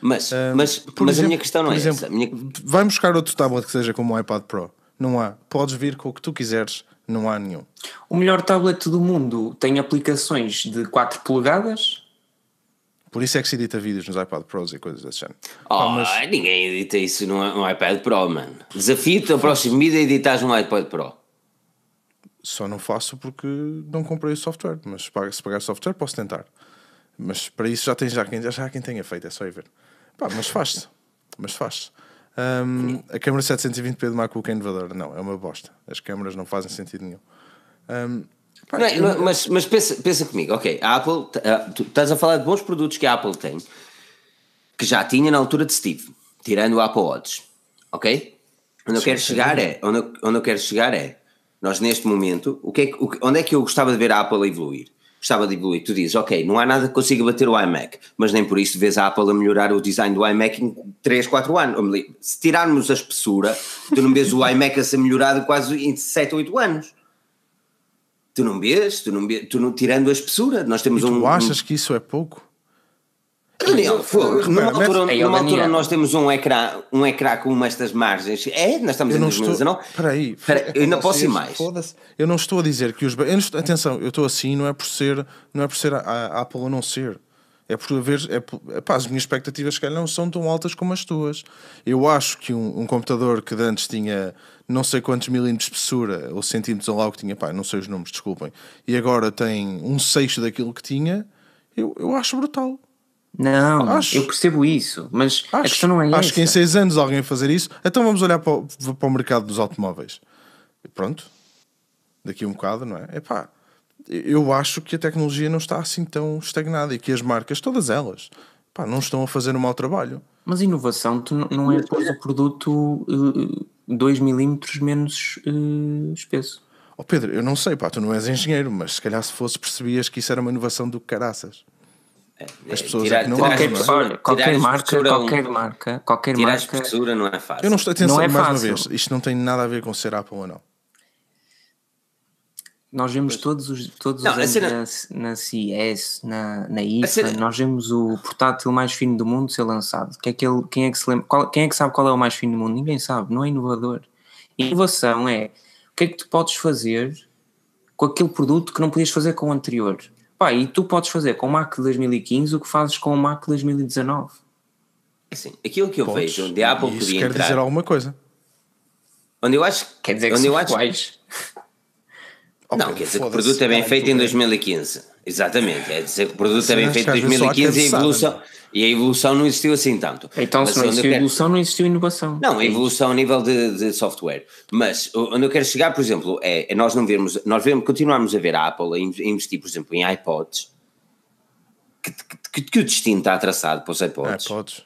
Mas, Ah, mas, por mas a exemplo- minha questão não é exemplo, essa. A minha... Vai buscar outro tablet que seja como o iPad Pro. Não há. Podes vir com o que tu quiseres, não há nenhum. O melhor tablet do mundo tem aplicações de 4 polegadas. Por isso é que se edita vídeos nos iPad Pros e coisas desse género. Oh, ninguém edita isso no iPad Pro, mano. Desafio-te ao próximo vídeo a editares um iPad Pro. Só não faço porque não comprei o software. Mas se pagar, software, posso tentar. Mas para isso já tem já quem, já há quem tenha feito, é só ir ver. Pá, mas faz-se. Mas faz-se. Hum, a câmera 720p do MacBook é inovadora. Não, é uma bosta. As câmaras não fazem sentido nenhum. Hum, Não é- não mas mas pensa, pensa comigo, ok, a Apple, ah, tu estás a falar de bons produtos que a Apple tem, que já tinha na altura de Steve, tirando o Apple Watch, ok? Onde eu quero chegar é, onde eu, onde eu quero chegar é, nós neste momento, o que é, que- onde é que eu gostava de ver a Apple evoluir? Gostava de evoluir, tu dizes, ok, não há nada que consiga bater o iMac, mas nem por isso vês a Apple a melhorar o design do iMac em 3, 4 anos. Ou Se tirarmos a espessura, tu não vês o iMac a ser melhorado quase em 7, 8 anos. Tu não vês, tu não vês, tu não, tirando a espessura, nós temos E tu um... achas que isso é pouco? Daniel, fogo, numa altura, Ei, numa altura nós temos um ecrã, um ecrã com estas margens. É, nós estamos Eu em não estou. 2019. Espera aí. Eu ainda posso ir mais. Eu não estou a dizer que os. eu estou- atenção, eu estou assim, não é por ser, não é por ser a, a Apple ou não ser. É por haver. É por, epá, as minhas expectativas, se calhar, não são tão altas como as tuas. Eu acho que um, um computador que antes tinha não sei quantos milímetros de espessura, ou centímetros ou lá o que tinha, pá, não sei os números, desculpem, e agora tem um sexto daquilo que tinha, eu, eu acho brutal. Não, Acho. eu percebo isso, mas a Acho, questão não é acho essa. que em seis anos alguém fazer isso, então vamos olhar para o, para o mercado dos automóveis. E pronto, daqui a um bocado, não é? Epá, eu acho que a tecnologia não está assim tão estagnada e que as marcas, todas elas, pá, não estão a fazer um mau trabalho. Mas inovação tu não é pôr o produto 2 milímetros menos eh, espesso. Oh Pedro, eu não sei, pá, tu não és engenheiro, mas se calhar se fosse percebias que isso era uma inovação do caraças. As pessoas é que não tirar usam, a não é? espessura- Olha, qualquer marca, é um- qualquer marca, qualquer Tirar a marca. espessura não é fácil. Eu não estou, atenção, Não é mais uma vez, isto não tem nada a ver com ser Apple ou não. Nós vemos todos os, todos Não, os anos cena- na, na CES, na, na IFA, cena- nós vemos o portátil mais fino do mundo ser lançado. Que é aquele, quem, é que se lembra, qual- quem é que sabe qual é o mais fino do mundo? Ninguém sabe, não é inovador. Inovação é o que é que tu podes fazer com aquele produto que não podias fazer com o anterior. Pá, e tu podes fazer com o Mac de 2015 o que fazes com o Mac de 2019. Assim, aquilo que eu Podes, vejo onde a Apple isso podia quer entrar, dizer alguma coisa. onde eu acho Quer dizer que onde são eu acho, iguais. Oh, Não, quer dizer que o produto é bem feito em és- 2015. Exatamente, é dizer que o produto é bem feito em às vezes só há 2015 e a evolução, não e a evolução não existiu assim tanto. Então, Mas se não existiu quero- evolução, não existiu inovação. Não, a É evolução a nível de, de software. Mas onde eu quero chegar, por exemplo, é, é nós não vermos, nós vemos, continuarmos a ver a Apple a in- a investir, por exemplo, em iPods, que, que- que o destino está traçado para os iPods. podes.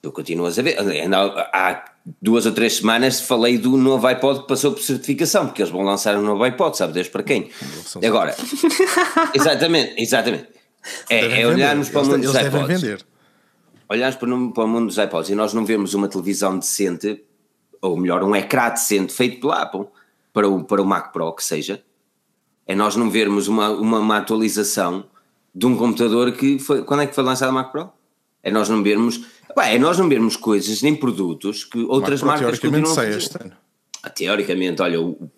Tu continuas a ver. Há duas ou três semanas falei do novo iPod que passou por certificação, porque eles vão lançar um novo iPod, sabe Deus para quem? Agora, exatamente, exatamente. É, é olharmos para o mundo dos Eles iPods. vender. Olharmos para, o- para o mundo dos iPods e nós não vemos uma televisão decente, ou melhor, um ecrã decente feito pela Apple para o, para o Mac Pro, que seja, é nós não vermos uma, uma, uma atualização de um computador que foi. Quando é que foi lançado o Mac Pro? É nós não vermos. Pá, é nós não vermos coisas nem produtos que outras Mas, marcas continuam a sai fazer. este ano. Ah, Teoricamente, olha, o,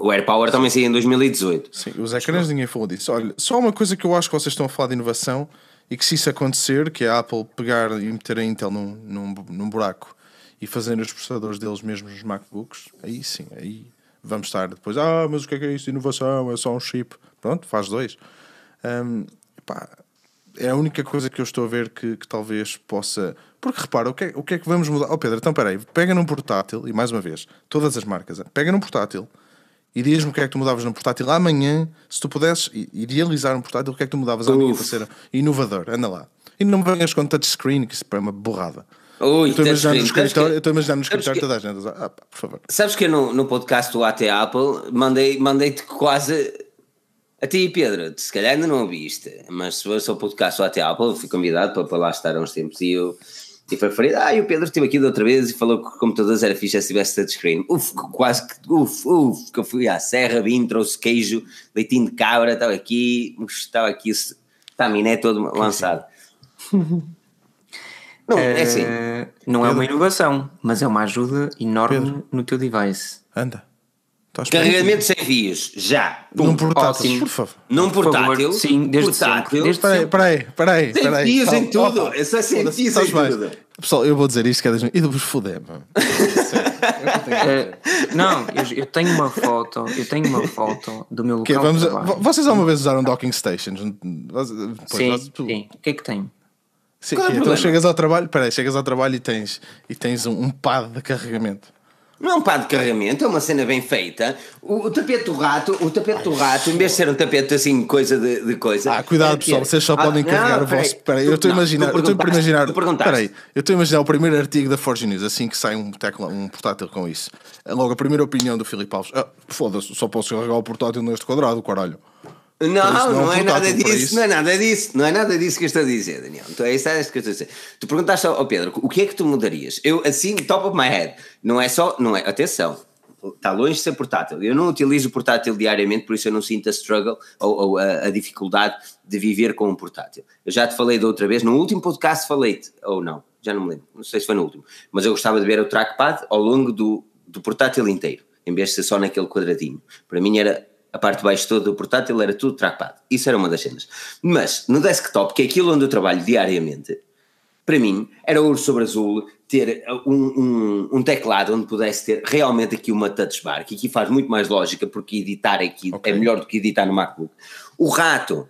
o AirPower também saiu em 2018. Sim, os ecrãs ninguém falou disso. Olha, só uma coisa que eu acho que vocês estão a falar de inovação e que se isso acontecer, que é a Apple pegar e meter a Intel num, num, num buraco e fazer os processadores deles mesmos nos MacBooks, aí sim, aí vamos estar depois, ah, mas o que é que é isso de inovação? É só um chip. Pronto, faz dois. Hum, pá, é a única coisa que eu estou a ver que, que talvez possa. Porque repara, o que, é, o que é que vamos mudar? Oh Pedro, então peraí, pega num portátil, e mais uma vez, todas as marcas, pega num portátil e diz-me o que é que tu mudavas num portátil amanhã, se tu pudesses idealizar um portátil, o que é que tu mudavas amanhã para ser inovador? Anda lá. E não me venhas com touchscreen, que isso é uma borrada. Ui, Eu estou a imaginar no escritório, que- eu estou a imaginar no escritório toda a gente ah, pá, por favor. Sabes que eu no, no podcast do AT Apple mandei- mandei-te quase a ti, Pedro. Se calhar ainda não ouviste, mas se fosse o podcast do AT Apple, fui convidado para, para lá estar há uns tempos e eu. E foi referido, ah, e o Pedro esteve aqui da outra vez e falou que o computador era fixe se tivesse touchscreen. Uf, quase que, uf, uf, que eu fui à serra, vim, trouxe queijo, leitinho de cabra, estava aqui, estava aqui, estaminé todo lançado. Não, é assim. Eh, não é uma inovação, mas é uma ajuda enorme Pedro. no teu device. Anda. Estás? Carregamento sem fios, já. Num portátil, Oh, por favor. Num Por favor, portátil, sim, desde portátil, desde Espera aí, espera aí, espera aí. Sem espera aí. fios em tudo. Opa, É só sem fios em tudo. Pessoal, eu vou dizer isto que é 2000 e depois foder, mano. Não, eu, eu tenho uma foto, eu tenho uma foto do meu Que local a- vocês alguma vez usaram docking stations? Pois, sim, nós- tu- sim. O que é que tem? Sim, é então problema? chegas ao trabalho, peraí, chegas ao trabalho e tens, e tens um, um pad de carregamento. Não é um pad de carregamento, é uma cena bem feita. O, o tapete do rato, o tapete do rato, em vez de ser um tapete assim, coisa de, de coisa. Ah, cuidado é pessoal, ter- vocês só Ah, podem não, carregar o peraí. vosso. Espera aí, eu estou a imaginar. Eu estou a imaginar. tu perguntaste. Espera aí, eu estou a imaginar o primeiro artigo da Forge News, assim que sai um, tecla, um portátil com isso. Logo, a primeira opinião do Filipe Alves. Ah, foda-se, só posso carregar o portátil neste quadrado, caralho. Não, não, não é é nada disso, isso. não é nada disso, não é nada disso que eu estou a dizer, Daniel. Então é isso, é que eu estou a dizer. Tu perguntaste ao ao Pedro, o que é que tu mudarias? Eu, assim, top of my head, não é só, não é, atenção, está longe de ser portátil. Eu não utilizo o portátil diariamente, por isso eu não sinto a struggle ou, ou a, a dificuldade de viver com um portátil. Eu já te falei da outra vez, no último podcast falei-te, ou não, já não me lembro, não sei se foi no último, mas eu gostava de ver o trackpad ao longo do, do portátil inteiro, em vez de ser só naquele quadradinho. Para mim era a parte de baixo toda do portátil era tudo trackpad. Isso era uma das cenas. Mas no desktop, que é aquilo onde eu trabalho diariamente, para mim era ouro sobre azul ter um, um, um teclado onde pudesse ter realmente aqui uma touch bar, que aqui faz muito mais lógica porque editar aqui Ok. é melhor do que editar no MacBook. O rato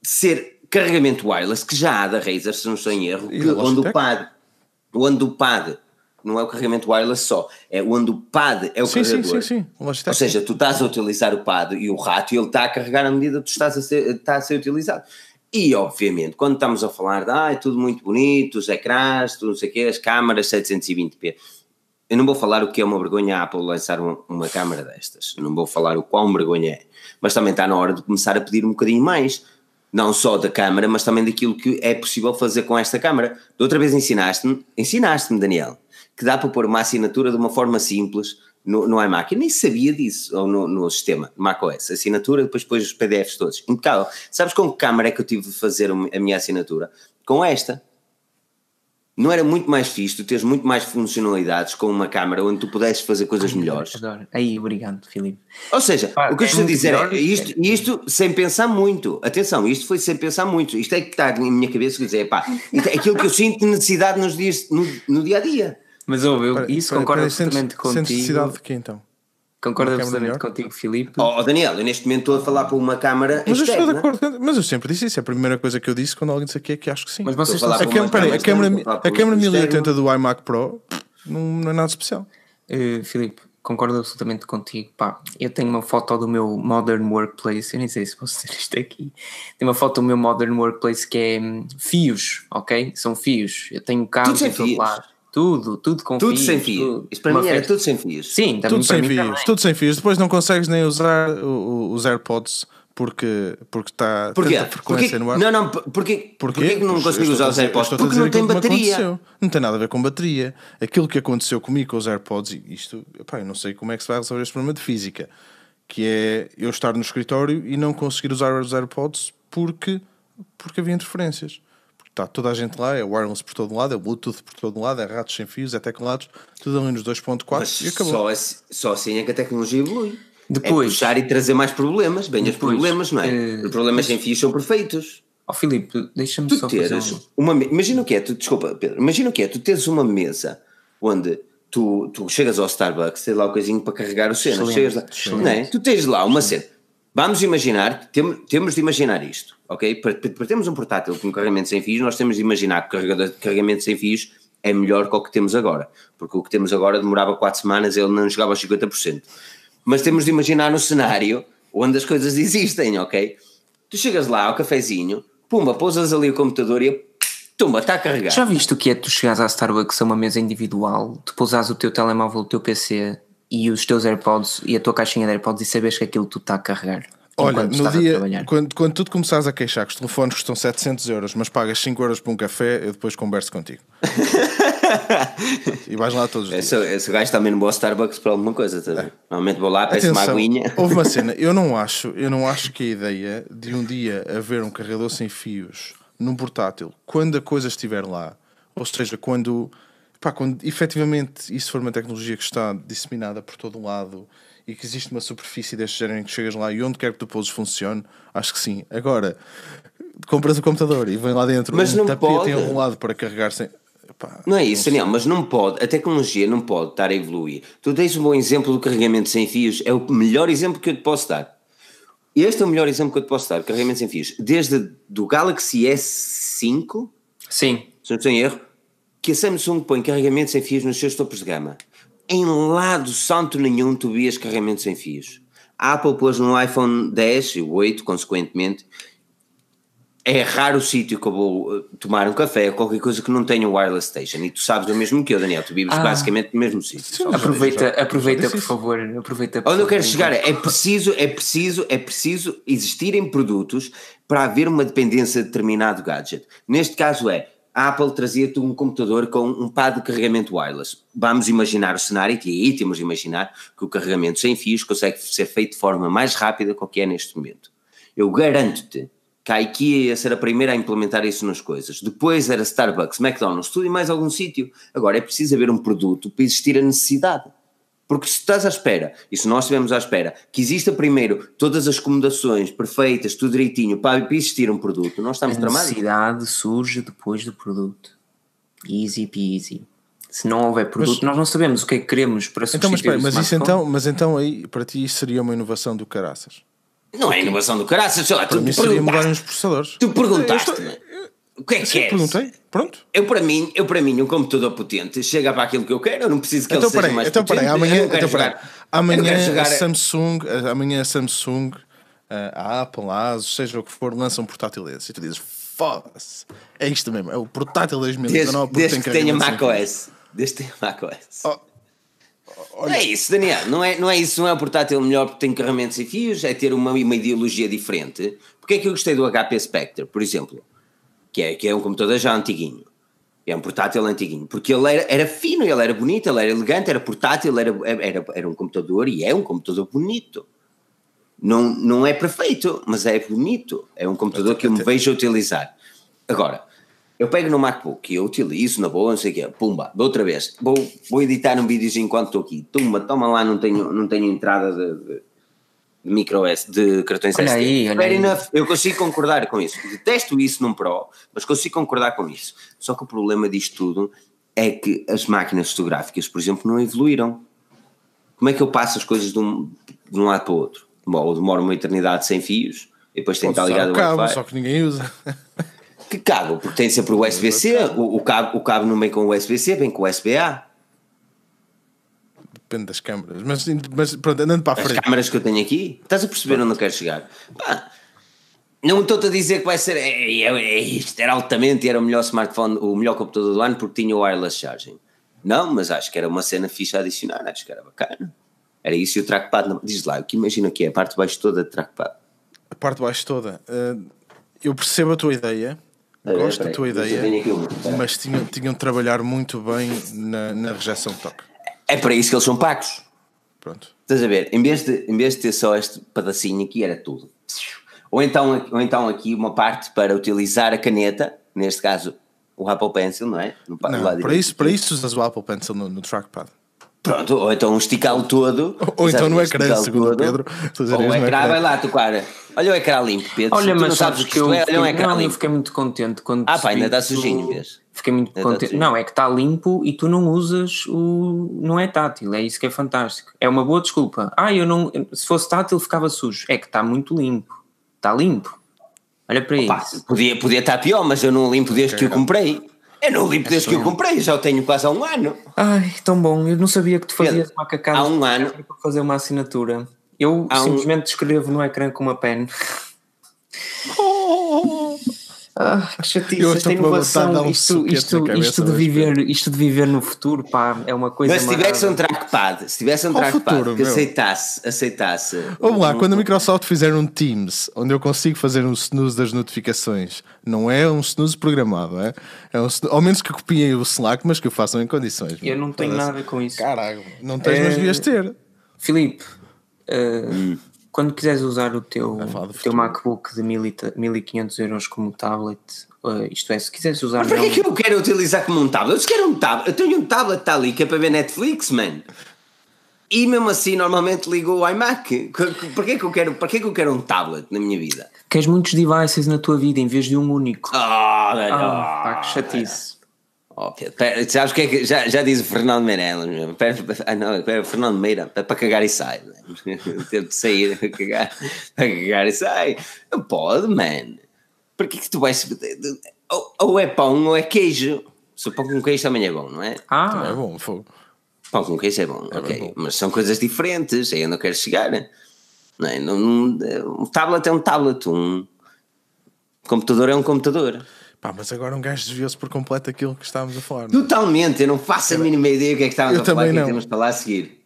ser carregamento wireless, que já há da Razer, se não estou em erro, onde o pad, onde o pad não é o carregamento wireless só, é onde o pad é o Sim, sim, carregador. sim, sim. Logitech. Ou seja, tu estás a utilizar o pad e o rato e ele está a carregar à medida que tu estás a ser, está a ser utilizado. E, obviamente, quando estamos a falar de ah, é tudo muito bonito, os ecrãs, tudo não sei o quê, as câmaras 720p, eu não vou falar o que é uma vergonha a Apple lançar uma, uma câmara destas, não vou falar o quão vergonha é, mas também está na hora de começar a pedir um bocadinho mais, não só da câmara, mas também daquilo que é possível fazer com esta câmara. Da outra vez ensinaste-me, ensinaste-me, Daniel, que dá para pôr uma assinatura de uma forma simples no, no iMac. Eu nem sabia disso, ou no, no sistema, macOS. Assinatura, depois depois os PDFs todos. Impecável. Sabes com que câmara é que eu tive de fazer a minha assinatura? Com esta. Não era muito mais fixe, tu tens muito mais funcionalidades com uma câmara onde tu pudesses fazer coisas melhores. Adoro. Aí, obrigado, Filipe. Ou seja, Pá, o que eu é estou a dizer melhor. é isto, isto sem pensar muito. Atenção, isto foi sem pensar muito. Isto é que está na minha cabeça dizer, pá, é aquilo que eu sinto de necessidade nos dias, no, no dia a dia. Mas ouve, eu, isso espera- concordo espera aí, sentes- absolutamente sentes necessidade contigo. de quê então? Concordo câmara absolutamente melhor? contigo, Filipe. Ó ó, Daniel, eu neste momento estou a falar para uma câmara Mas eu estou de externa. acordo, mas eu sempre disse isso. É a primeira coisa que eu disse quando alguém disse aqui é que acho que sim. Mas vocês a estão falar A para peraí, a externa, câmera, estou a falar a para um 1080 externo. do iMac Pro não, não é nada especial. Uh, Filipe, concordo absolutamente contigo. Pá, eu tenho uma foto do meu Modern Workplace, eu nem sei se posso dizer isto aqui. Tenho uma foto do meu Modern Workplace que é hum, fios, ok? São fios. Eu tenho cabos sem em todo fios? lado. Tudo, tudo com Tudo fios. sem fio. tudo. Isto para mim era festa- tudo sem fios. Sim, também Tudo para sem mim fios, também. tudo sem fios. Depois não consegues nem usar os AirPods porque, porque está Porquê? frequência no ar. Não, não, porquê, porquê que não consigo usar os AirPods? Porque não tem bateria. Não tem nada a ver com bateria. Aquilo que aconteceu comigo com os AirPods, e isto, epá, eu não sei como é que se vai resolver este problema de física, que é eu estar no escritório e não conseguir usar os AirPods porque, porque havia interferências. Está toda a gente lá, é wireless por todo lado, é Bluetooth por todo lado, é ratos sem fios, é teclados, tudo ali nos 2.4 Mas e acabou. só, assim- só assim é que a tecnologia evolui. Depois- é puxar e trazer mais problemas, bem os problemas, não é? eh, Os problemas sem fios são perfeitos. Ó Filipe, deixa-me só fazer um... uma me- imagina o que é, tu, desculpa Pedro, imagina o que é, tu tens uma mesa onde tu, tu chegas ao Starbucks, tens lá o coisinho para carregar o cena, chegas lá, não é? tu tens lá uma cena. Vamos imaginar, tem- temos de imaginar isto, ok? Para, termos um portátil com carregamento sem fios, nós temos de imaginar que o carregamento sem fios é melhor que o que temos agora, porque o que temos agora demorava 4 semanas, ele não chegava aos 50%. Mas temos de imaginar um cenário onde as coisas existem, ok? Tu chegas lá ao cafezinho, pumba, pousas ali o computador e tumba, está a carregar. Já viste o que é tu chegares à Starbucks a uma mesa individual, tu pousares o teu telemóvel, o teu PC e os teus AirPods e a tua caixinha de AirPods e saberes que aquilo tu está a carregar Olha, no dia, quando, quando tu te começares a queixar que os telefones custam 700 euros, mas pagas 5 euros por um café, eu depois converso contigo. e vais lá todos os dias. Esse, esse gajo também não vou ao Starbucks para alguma coisa também. Normalmente vou lá, peço uma Atenção, aguinha. houve uma cena, eu não acho, eu não acho que a ideia de um dia haver um carregador sem fios num portátil, quando a coisa estiver lá, ou seja, quando, pá, quando efetivamente isso for uma tecnologia que está disseminada por todo o lado e que existe uma superfície deste género em que chegas lá e onde quer que tu poses funcione, acho que sim. Agora, compras o computador e vem lá dentro Mas um não tapete pode. enrolado para carregar sem. Pá, Não é isso, Daniel, mas não pode, a tecnologia não pode estar a evoluir. Tu tens um bom exemplo do carregamento sem fios, é o melhor exemplo que eu te posso dar. Este é o melhor exemplo que eu te posso dar, carregamento sem fios. Desde do Galaxy S5, Sim, se não estou em erro, que a Samsung põe carregamento sem fios nos seus topos de gama. em lado santo nenhum tu vias carregamento sem fios. A Apple pôs no iPhone 10 e o 8, consequentemente, é raro o sítio que eu vou uh, tomar um café ou qualquer coisa que não tenha o wireless station. E tu sabes o mesmo que eu, Daniel. Tu vives Ah. basicamente no mesmo sítio. Aproveita, aproveita por favor. Aproveita por Onde eu quero chegar é, é preciso, é preciso, é preciso existirem produtos para haver uma dependência de determinado gadget. Neste caso é, a Apple trazia-te um computador com um pad de carregamento wireless. Vamos imaginar o cenário, e aí temos de imaginar que o carregamento sem fios consegue ser feito de forma mais rápida do que é neste momento. Eu garanto-te que a IKEA ia ser a primeira a implementar isso nas coisas. Depois era Starbucks, McDonald's, tudo em mais algum sítio. Agora é preciso haver um produto para existir a necessidade. Porque se estás à espera, e se nós estivermos à espera, que exista primeiro todas as acomodações perfeitas, tudo direitinho, para existir um produto, nós estamos A tramados. necessidade surge depois do produto. Easy peasy. Se não houver produto, Mas- nós não sabemos o que é que queremos para substituir Então, mas, espera, mas isso então, mas então aí, para ti, isso seria uma inovação do caraças. Não é inovação do caraças, sei lá, tu Para mim seria perguntaste, os processadores. tu perguntaste Eu estou- o que é que perguntei. Pronto. Eu para, mim, eu para mim, um computador potente chega para aquilo que eu quero, eu não preciso que Então ele seja mais então potente. eu amanhã, então amanhã jogar- Samsung, a- amanhã Samsung, a a Apple, a Asus, seja o que for, lança um portátil desse e tu dizes, foda-se, é isto mesmo, é o portátil 2019 Desde, porque desde que tenha macOS. Desde que tenha macOS. Oh, Não é isso, Daniel. Não é, não é isso. Não é o portátil melhor porque tem carregamentos sem fios. É ter uma, uma ideologia diferente. Porque é que eu gostei do HP Spectre, por exemplo? Que é, que é um computador já antiguinho. É um portátil antiguinho. Porque ele era, era fino, ele era bonito, ele era elegante, era portátil, era, era, era um computador e é um computador bonito. Não, não é perfeito, mas é bonito. É um computador que eu me vejo utilizar. Agora, eu pego no MacBook e eu utilizo na boa, não sei o quê, pumba, de outra vez, vou, vou editar um videozinho enquanto estou aqui, tumba, toma lá, não tenho, não tenho entrada de, de micro S, de cartões Olha SD. aí, olha Fair aí. enough, eu consigo concordar com isso. Detesto isso num Pro, mas consigo concordar com isso. Só que o problema disto tudo é que as máquinas fotográficas, por exemplo, não evoluíram. Como é que eu passo as coisas de um, de um lado para o outro? Bom, ou demoro uma eternidade sem fios, e depois tenho que estar ligado o ao cabo, só que ninguém usa. Que cabo? Porque tem sempre o USB-C, o, o, cabo, o cabo não vem com o USB-C, vem com o USB-A. Depende das câmaras. Mas, mas pronto, andando para a As frente. câmaras que eu tenho aqui, estás a perceber onde eu quero chegar? Pá, não estou-te a dizer que vai ser. É, é, é isto, era altamente, era o melhor smartphone, o melhor computador do ano porque tinha o wireless charging. Não, mas acho que era uma cena fixa a adicionar, acho que era bacana. Era isso e o trackpad. Não, diz lá, o que imagina que é a parte de baixo toda de trackpad. A parte de baixo toda. eh, eu percebo a tua ideia. Espera, Gosto da tua ideia. espera. Mas tinham, tinham de trabalhar muito bem na, na rejeição de toque. É para isso que eles são pagos. Pronto. Estás a ver? Em vez, de, em vez de ter só este pedacinho aqui, era tudo. Ou então, ou então aqui uma parte para utilizar a caneta, neste caso o Apple Pencil, não é? No, Não, para, direito. isso, para isso usas o Apple Pencil no, no trackpad. Pronto, ou então esticá-lo todo. Ou então no ecrã, segundo todo. Pedro. Ou o ecrã. vai lá tocar. Olha o ecrã limpo, Pedro. Olha, mas não sabes o que eu é, olha um fiquei, ecrã não, eu limpo. fiquei muito contente quando Ah, pá, ainda tu- sujinho, vês? Fiquei muito Ainda contente. Não, é que está limpo e tu não usas o. Não é tátil, é isso que é fantástico. É uma boa desculpa. Ah, eu não. Se fosse tátil ficava sujo. É que está muito limpo. Está limpo. Olha para Pá, isso. podia, podia estar pior, mas eu não limpo desde que o comprei. Eu não limpo desde que o comprei, já o tenho quase há um ano. Ai, tão bom. Eu não sabia que tu fazias Pedro, macacadas há um ano- para fazer uma assinatura. Eu Há um- simplesmente escrevo no ecrã com uma pen. Ah, que chatice, esta inovação, um isto, de viver, isto de viver no futuro, pá, é uma coisa Mas se tivesse um trackpad, se tivesse um trackpad futuro, que meu. aceitasse, aceitasse. Vamos lá, um- quando a Microsoft fizer um Teams onde eu consigo fazer um snooze das notificações, não é um snooze programado, é? é um snooze, ao menos que copiem o Slack, mas que o façam em condições. Eu não tenho Parece- nada com isso. Caralho, não tens, mas É- devias ter. Filipe, eh, quando quiseres usar o teu, o teu. MacBook de 1000 e- 1500 euros como tablet, eh, isto é, se quiseres usar. Mas para não- que eu quero utilizar como um tablet? Eu se quero um tablet. Eu tenho um tablet que está ali que é para ver Netflix, man. E mesmo assim, normalmente ligo o iMac. Para que é que eu quero, para que é que eu quero um tablet na minha vida? Queres muitos devices na tua vida em vez de um único. Ah, velho, Ah, pá, que ah, chatice. Oh, pera, sabes o que é que já, já diz o Fernando Meirelles? Pera, ah, não, pera, Fernando Meira, para, para cagar e sai. né? Teve de sair para cagar, para cagar e sai. Não pode, man. Para que é que tu vais. Ou, ou é pão ou é queijo. Se o pão com queijo também é bom, não é? Também é Ah, bom, fogo. Pão com queijo é bom, é ok. Bom. Mas são coisas diferentes, aí eu não quero chegar. Não é? não, um tablet é um tablet, um computador é um computador. Pá, mas agora um gajo desviou-se por completo aquilo que estávamos a falar. Não? É? Totalmente, eu não faço a mínima ideia do que é que estávamos eu a falar, não. que temos para lá a seguir.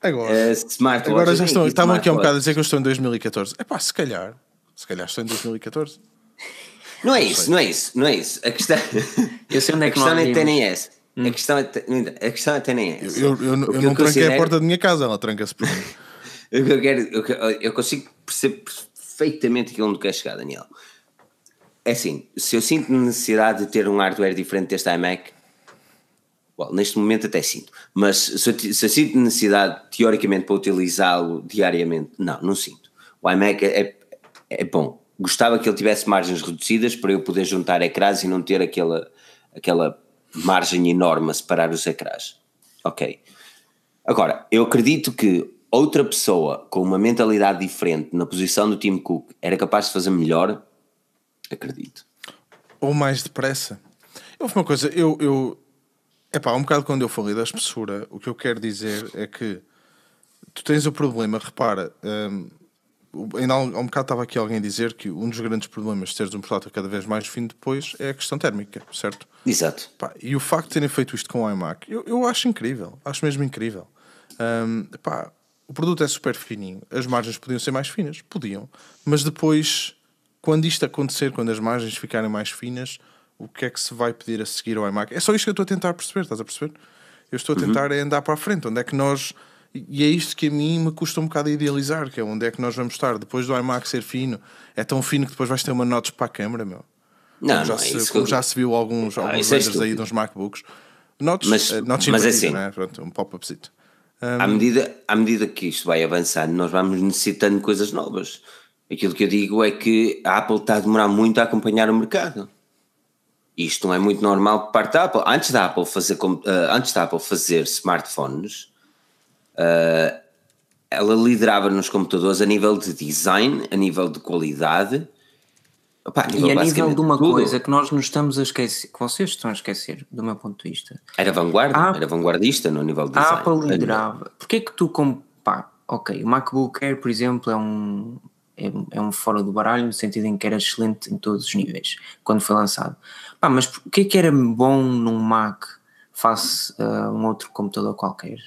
Agora, uh, agora já estão, estavam aqui um bocado a dizer que eu estou em 2014. É pá, se calhar, se calhar estou em 2014. Não é isso, não é isso, não é isso. A questão, eu sei onde é que a questão não é nem essa. Hum. A, questão é, a questão até nem é essa. Eu, eu, eu, eu não tranquei considero... a porta da minha casa, ela tranca-se por mim. eu, quero, eu, eu consigo perceber perfeitamente aquilo onde quer chegar, Daniel. É assim, se eu sinto necessidade de ter um hardware diferente deste iMac, well, neste momento até sinto, mas se eu, se eu sinto necessidade, teoricamente, para utilizá-lo diariamente, não, não sinto. O iMac é, é, é bom. Gostava que ele tivesse margens reduzidas para eu poder juntar ecrãs e não ter aquela, aquela margem enorme a separar os ecrãs. Ok. Agora, eu acredito que outra pessoa com uma mentalidade diferente na posição do Tim Cook era capaz de fazer melhor Acredito. Ou mais depressa. Houve uma coisa, eu. eu epá, um bocado quando eu falei da espessura, o que eu quero dizer é que tu tens o problema, repara. Um, ainda há um, bocado estava aqui alguém a dizer que um dos grandes problemas de teres um portátil cada vez mais fino depois é a questão térmica, certo? Exato. e o facto de terem feito isto com o iMac, eu, eu acho incrível, acho mesmo incrível. Um, pá, o produto é super fininho, as margens podiam ser mais finas, podiam, mas depois quando isto acontecer, quando as margens ficarem mais finas, o que é que se vai pedir a seguir ao iMac? É só isto que eu estou a tentar perceber, estás a perceber? Eu estou a uhum. tentar uhum. é andar para a frente, onde é que nós. E é isto que a mim me custa um bocado a idealizar, que é onde é que nós vamos estar. Depois do iMac ser fino, é tão fino que depois vais ter uma notas para a câmera, meu. Não, como já, não, se, é como eu... já se viu alguns, ah, alguns renders é aí dos MacBooks. Notes, mas, uh, notes mas é assim, né? Pronto, um pop-upzito. Um... À, medida, à medida que isto vai avançando, nós vamos necessitando coisas novas. Aquilo que eu digo é que a Apple está a demorar muito a acompanhar o mercado. Isto não é muito normal por parte da Apple. Antes da Apple fazer, uh, antes da Apple fazer smartphones, uh, ela liderava nos computadores a nível de design, a nível de qualidade. Opa, a nível e a nível de uma tudo. coisa que nós nos estamos a esquecer, que vocês estão a esquecer, do meu ponto de vista. Era vanguarda, a, era vanguardista no nível de design. A Apple liderava. Porquê que tu, como, pá, ok, o MacBook Air, por exemplo, é um, é, é, um fora do baralho, no sentido em que era excelente em todos os níveis, quando foi lançado. Pá, mas o que é que era bom num Mac face a um outro computador qualquer?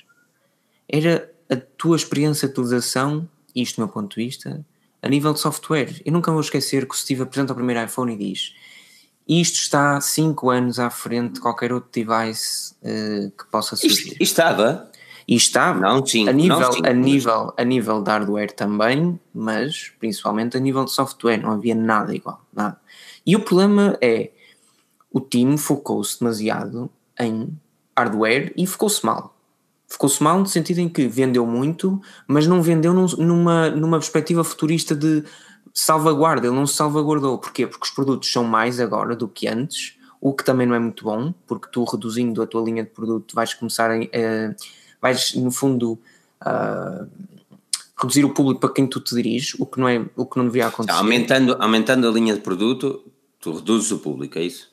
Era a tua experiência de utilização, isto do meu ponto de vista, a nível de software. Eu nunca vou esquecer que o Steve apresenta o primeiro iPhone e diz isto está 5 anos à frente de qualquer outro device uh, que possa surgir. Isto, estava? E está não, sim, a, nível, não, sim, a, nível, a nível de hardware também, mas principalmente a nível de software, não havia nada igual, nada. E o problema é, o time focou-se demasiado em hardware e focou-se mal. Ficou-se mal no sentido em que vendeu muito, mas não vendeu num, numa, numa perspectiva futurista de salvaguarda, ele não se salvaguardou. Porquê? Porque os produtos são mais agora do que antes, o que também não é muito bom, porque tu reduzindo a tua linha de produto vais começar a, a vais, no fundo, uh, reduzir o público para quem tu te diriges, o que não, é, o que não devia acontecer. Aumentando, aumentando a linha de produto, tu reduzes o público, é isso?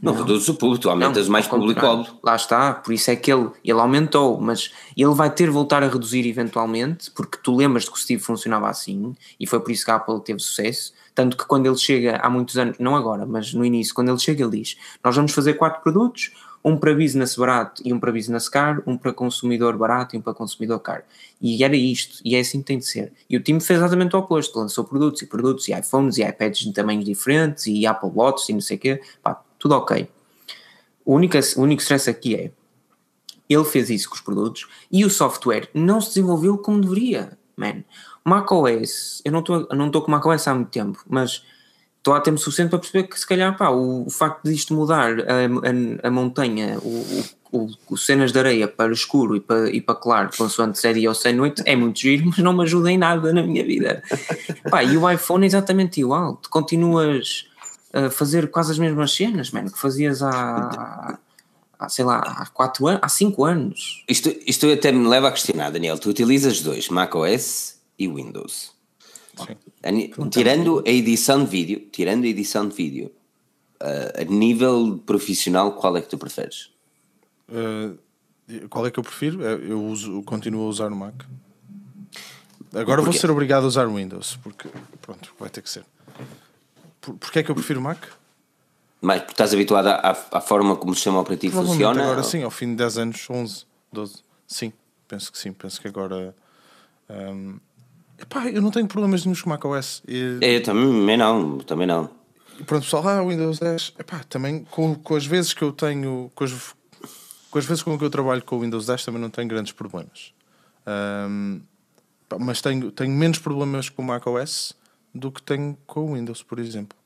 Não, não reduzes o público, tu aumentas não, mais público, óbvio. Lá está, por isso é que ele, ele aumentou, mas ele vai ter de voltar a reduzir eventualmente, porque tu lembras de que o Steve funcionava assim, e foi por isso que a Apple teve sucesso. Tanto que quando ele chega há muitos anos, não agora, mas no início, quando ele chega, ele diz: Nós vamos fazer quatro produtos, um para business barato e um para business caro, um para consumidor barato e um para consumidor caro. E era isto, e é assim que tem de ser. E o time fez exatamente o oposto, lançou produtos e produtos, e iPhones e iPads de tamanhos diferentes, e Apple Watch e não sei o quê, pá, tudo ok. O único, o único stress aqui é, ele fez isso com os produtos, e o software não se desenvolveu como deveria, man. macOS, eu não estou com macOS há muito tempo, mas estou a tempo suficiente para perceber que se calhar pá, o, o facto de isto mudar a, a, a montanha, o, o, o, cenas de areia para escuro e para, e para claro, consoante se é dia ou se é noite, é muito giro, mas não me ajuda em nada na minha vida. pá, e o iPhone é exatamente igual, tu continuas a fazer quase as mesmas cenas, mano, que fazias há, há sei lá, há 4 anos, há 5 anos. Isto, isto até me leva a questionar, Daniel, tu utilizas dois, macOS e Windows. Tirando a edição de vídeo, tirando a edição de vídeo, uh, a nível profissional, qual é que tu preferes? Uh, Qual é que eu prefiro? É, eu uso, continuo a usar o Mac. Agora vou ser obrigado a usar o Windows, porque pronto, vai ter que ser. Por, porquê é que eu prefiro o Mac? Mas porque estás habituado à, à forma como o sistema operativo funciona? Agora sim, ao fim de 10 anos, 11, 12. Sim, penso que sim. Penso que agora. Um, epá, eu não tenho problemas nenhum com o macOS. E... Eu também não, também não. E pronto, pessoal, ah, Windows 10. Epá, também com, com as vezes que eu tenho. Com as, com as vezes com que eu trabalho com o Windows 10 também não tenho grandes problemas. Um, mas tenho, tenho menos problemas com o macOS do que tenho com o Windows, por exemplo.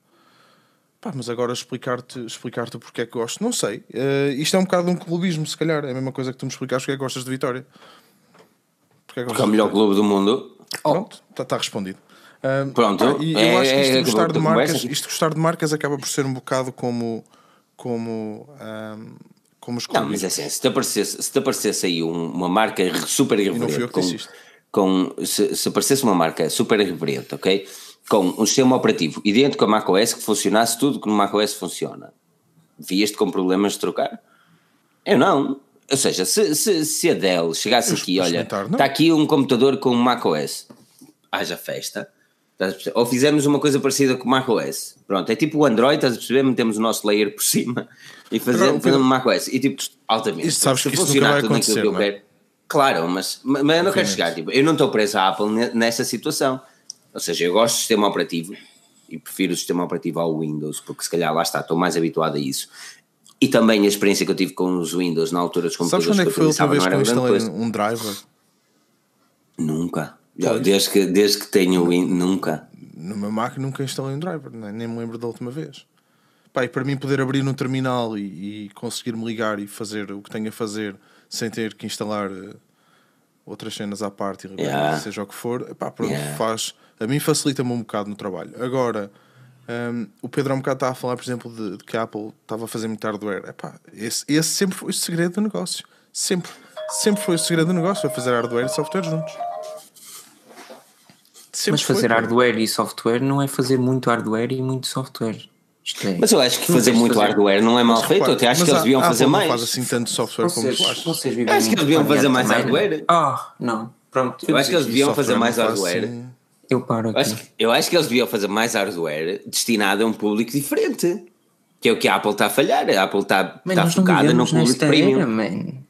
Pá, mas agora explicar-te explicar porque é que gosto, não sei. Uh, isto é um bocado um clubismo, se calhar. É a mesma coisa que tu me explicares porque é que gostas de Vitória. Porque é, porque é o melhor clube do mundo. Pronto, está tá respondido. Uh, Pronto, e é, eu acho que isto, é, gostar de marcas, isto gostar de marcas acaba por ser um bocado como. como um, como Não, mas é assim, se te aparecesse, se te aparecesse aí uma marca super irreverente. Com, com, se, se aparecesse uma marca super irreverente, ok? Com um sistema operativo idêntico a macOS que funcionasse tudo que no macOS funciona, vias-te com problemas de trocar? Eu não. Ou seja, se, se, se a Dell chegasse Eu aqui, olha, está aqui um computador com macOS, haja festa. Ou fizermos uma coisa parecida com o macOS. Pronto, é tipo o Android, estás a perceber? Metemos o nosso layer por cima e fazemos, fazemos macOS. E tipo, altamente. Isto sabes se que funcionar tudo aquilo que eu quero. Claro, mas, mas eu não quero chegar. Tipo, eu não estou preso à Apple nessa situação. Ou seja, eu gosto do sistema operativo e prefiro o sistema operativo ao Windows, porque se calhar lá está, estou mais habituado a isso. E também a experiência que eu tive com os Windows na altura dos computadores Sabes quando é que foi a última vez que eu instalei um driver? Nunca. Desde que, desde que tenho o Windows, nunca. No meu Mac nunca instalei um driver, nem me lembro da última vez. Pá, e para mim poder abrir no terminal e, e conseguir me ligar e fazer o que tenho a fazer sem ter que instalar uh, outras cenas à parte, yeah. seja o que for, epá, pronto, yeah. faz, a mim facilita-me um bocado no trabalho. Agora, um, o Pedro há um bocado estava a falar, por exemplo, de, de, que a Apple estava a fazer muito hardware. Epá, esse, esse sempre foi o segredo do negócio. Sempre. Sempre foi o segredo do negócio, é fazer hardware e software juntos. Sempre Mas fazer foi, hardware e software não é fazer muito hardware e muito software. É. Mas eu acho que fazer muito fazer. hardware não é mal mas, feito, eu até acho que eles deviam fazer mais. Não faz assim tanto software vocês, como achas. Acho que eles deviam fazer mais hardware. Ah, oh, não. Pronto. Eu acho que eles deviam fazer mais hardware. Assim. Eu paro aqui. Eu acho, que, eu acho que eles deviam fazer mais hardware destinado a um público diferente. Que é o que a Apple está a falhar. A Apple está, está focada no público premium. Era, man.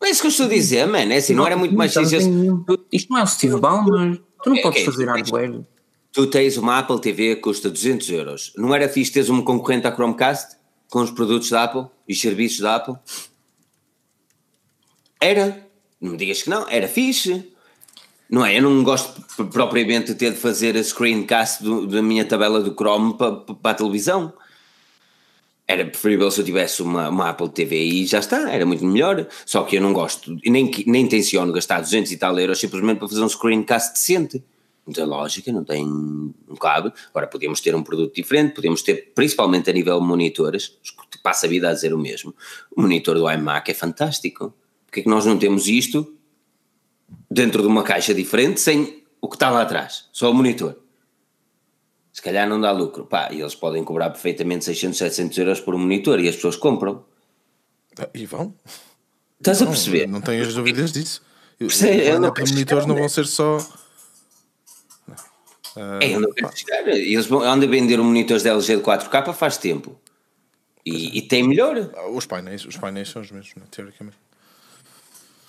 Não é isso que eu estou a dizer, mano. É assim, não, não era muito mais difícil. Isto não é o Steve Ballmer. Tu não é, podes é, fazer hardware tu tens uma Apple TV que custa 200 euros. Não era fixe teres um concorrente à Chromecast com os produtos da Apple e os serviços da Apple? Era. Não me digas que não, era fixe. Não é? Eu não gosto propriamente de ter de fazer a screencast do, da minha tabela do Chrome para, para a televisão. Era preferível se eu tivesse uma, uma Apple TV e já está, era muito melhor. Só que eu não gosto, nem, nem intenciono gastar 200 e tal euros simplesmente para fazer um screencast decente não tem lógica, não tem um cabo. Agora podíamos ter um produto diferente, podíamos ter, principalmente a nível de monitores, passa a vida a dizer o mesmo. O monitor do iMac é fantástico. Porque é que nós não temos isto dentro de uma caixa diferente sem o que está lá atrás? Só o monitor. Se calhar não dá lucro. Pá, e eles podem cobrar perfeitamente 600, 700 euros por um monitor e as pessoas compram. E vão? Estás a perceber? Não, não tenho dúvidas disso. Os monitores não vão ser só Uh, é, eu chegar. Eles andam a vender monitores de LG de 4K faz tempo. E, e tem melhor. Ah, os painéis, os painéis são os mesmos, né, teoricamente.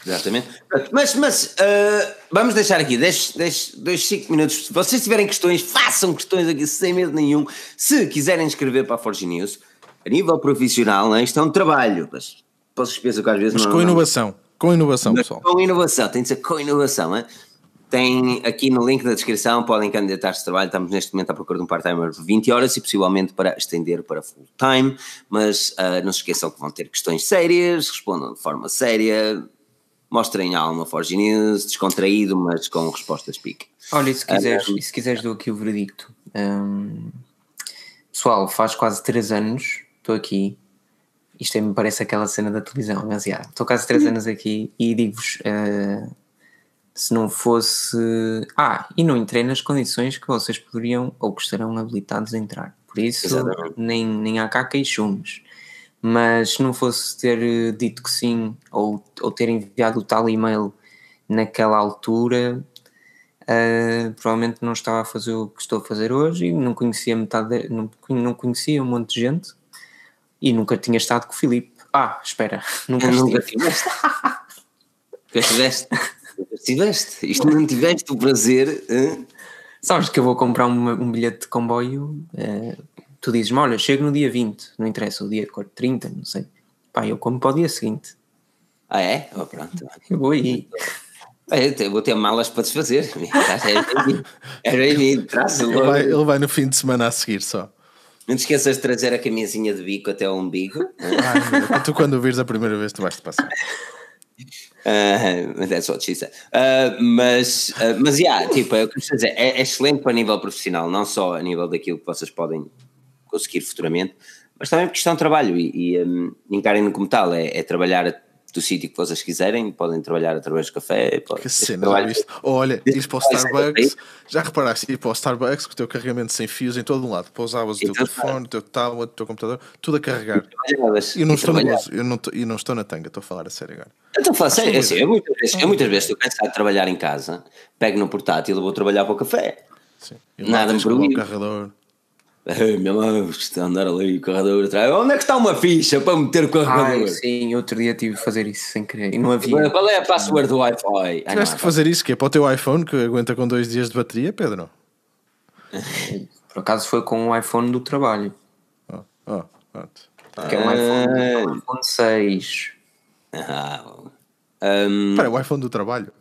Exatamente. Mas, mas uh, vamos deixar aqui 10, 10, 5 minutos. Se vocês tiverem questões, façam questões aqui sem medo nenhum. Se quiserem escrever para a Forge News, a nível profissional, né, isto é um trabalho. Mas vocês pensam que às vezes mas não. com inovação. Com inovação, pessoal. Com inovação, tem de ser com inovação. Hein? Tem aqui no link da descrição, podem candidatar-se de trabalho. Estamos neste momento à procura de um part-timer de 20 horas e possivelmente para estender para full-time. Mas uh, não se esqueçam que vão ter questões sérias, respondam de forma séria, mostrem a alma Forge News, descontraído, mas com respostas pique. Olha, e se quiseres, um, e se quiseres dou aqui o veredicto. Um, pessoal, faz quase 3 anos, estou aqui. Isto me parece aquela cena da televisão, mas já, estou quase 3 anos aqui e digo-vos. Uh, se não fosse. Ah, e não entrei nas condições que vocês poderiam ou que estarão habilitados a entrar. Por isso, nem, nem há cá queixumes. Mas se não fosse ter eh, dito que sim ou, ou ter enviado o tal e-mail naquela altura, uh, provavelmente não estava a fazer o que estou a fazer hoje e não conhecia metade, de, não, não conhecia um monte de gente e nunca tinha estado com o Filipe. Ah, espera, nunca, nunca tiveste. nunca estiveste. Nunca estiveste. Isto não tiveste o prazer. Hein? Sabes que eu vou comprar um, um bilhete de comboio. Uh, tu dizes-me, olha, chego no dia 20, não interessa, o dia 30, não sei. Pá, eu como para o dia seguinte. Ah, é? Oh, pronto. Eu vou aí. Eu vou ter malas para desfazer. É bem-vindo. Ele vai, ele vai no fim de semana a seguir só. Não te esqueças de trazer a camisinha de bico até ao umbigo. Ai, tu quando vires a primeira vez tu vais-te passar. Uh, that's what she said. Uh, mas, uh, mas, yeah, tipo, é, dizer, é, é excelente para nível profissional, não só a nível daquilo que vocês podem conseguir futuramente, mas também por questão de trabalho e, e um, encarem-no como tal, é, é trabalhar do sítio que vocês quiserem, podem trabalhar através do café. que cena, trabalho... Olha, ir para o Starbucks, já reparaste, ir para o Starbucks com o teu carregamento sem fios em todo um lado, pousavas o teu telefone, o teu tablet, o teu computador, tudo a carregar. E não estou nervoso, eu não, eu não estou na tanga, estou a falar a sério agora. Eu estou a falar sério, assim, eu muitas vezes, eu muitas vezes estou cansado de trabalhar em casa, pego no portátil e vou trabalhar para o café. Sim. Nada me proíbe. meu mão, está a andar ali o carregador atrás. Onde é que está uma ficha para meter o carregador? Ai, sim, outro dia tive que fazer isso sem querer e não havia. Qual é a password do Wi-Fi? Tiveste que fazer isso que é para o teu iPhone que aguenta com dois dias de bateria, Pedro? Por acaso foi com o iPhone do trabalho. Oh, oh, que é um iPhone, um iPhone 6. Ah, um... Espera, o iPhone do trabalho?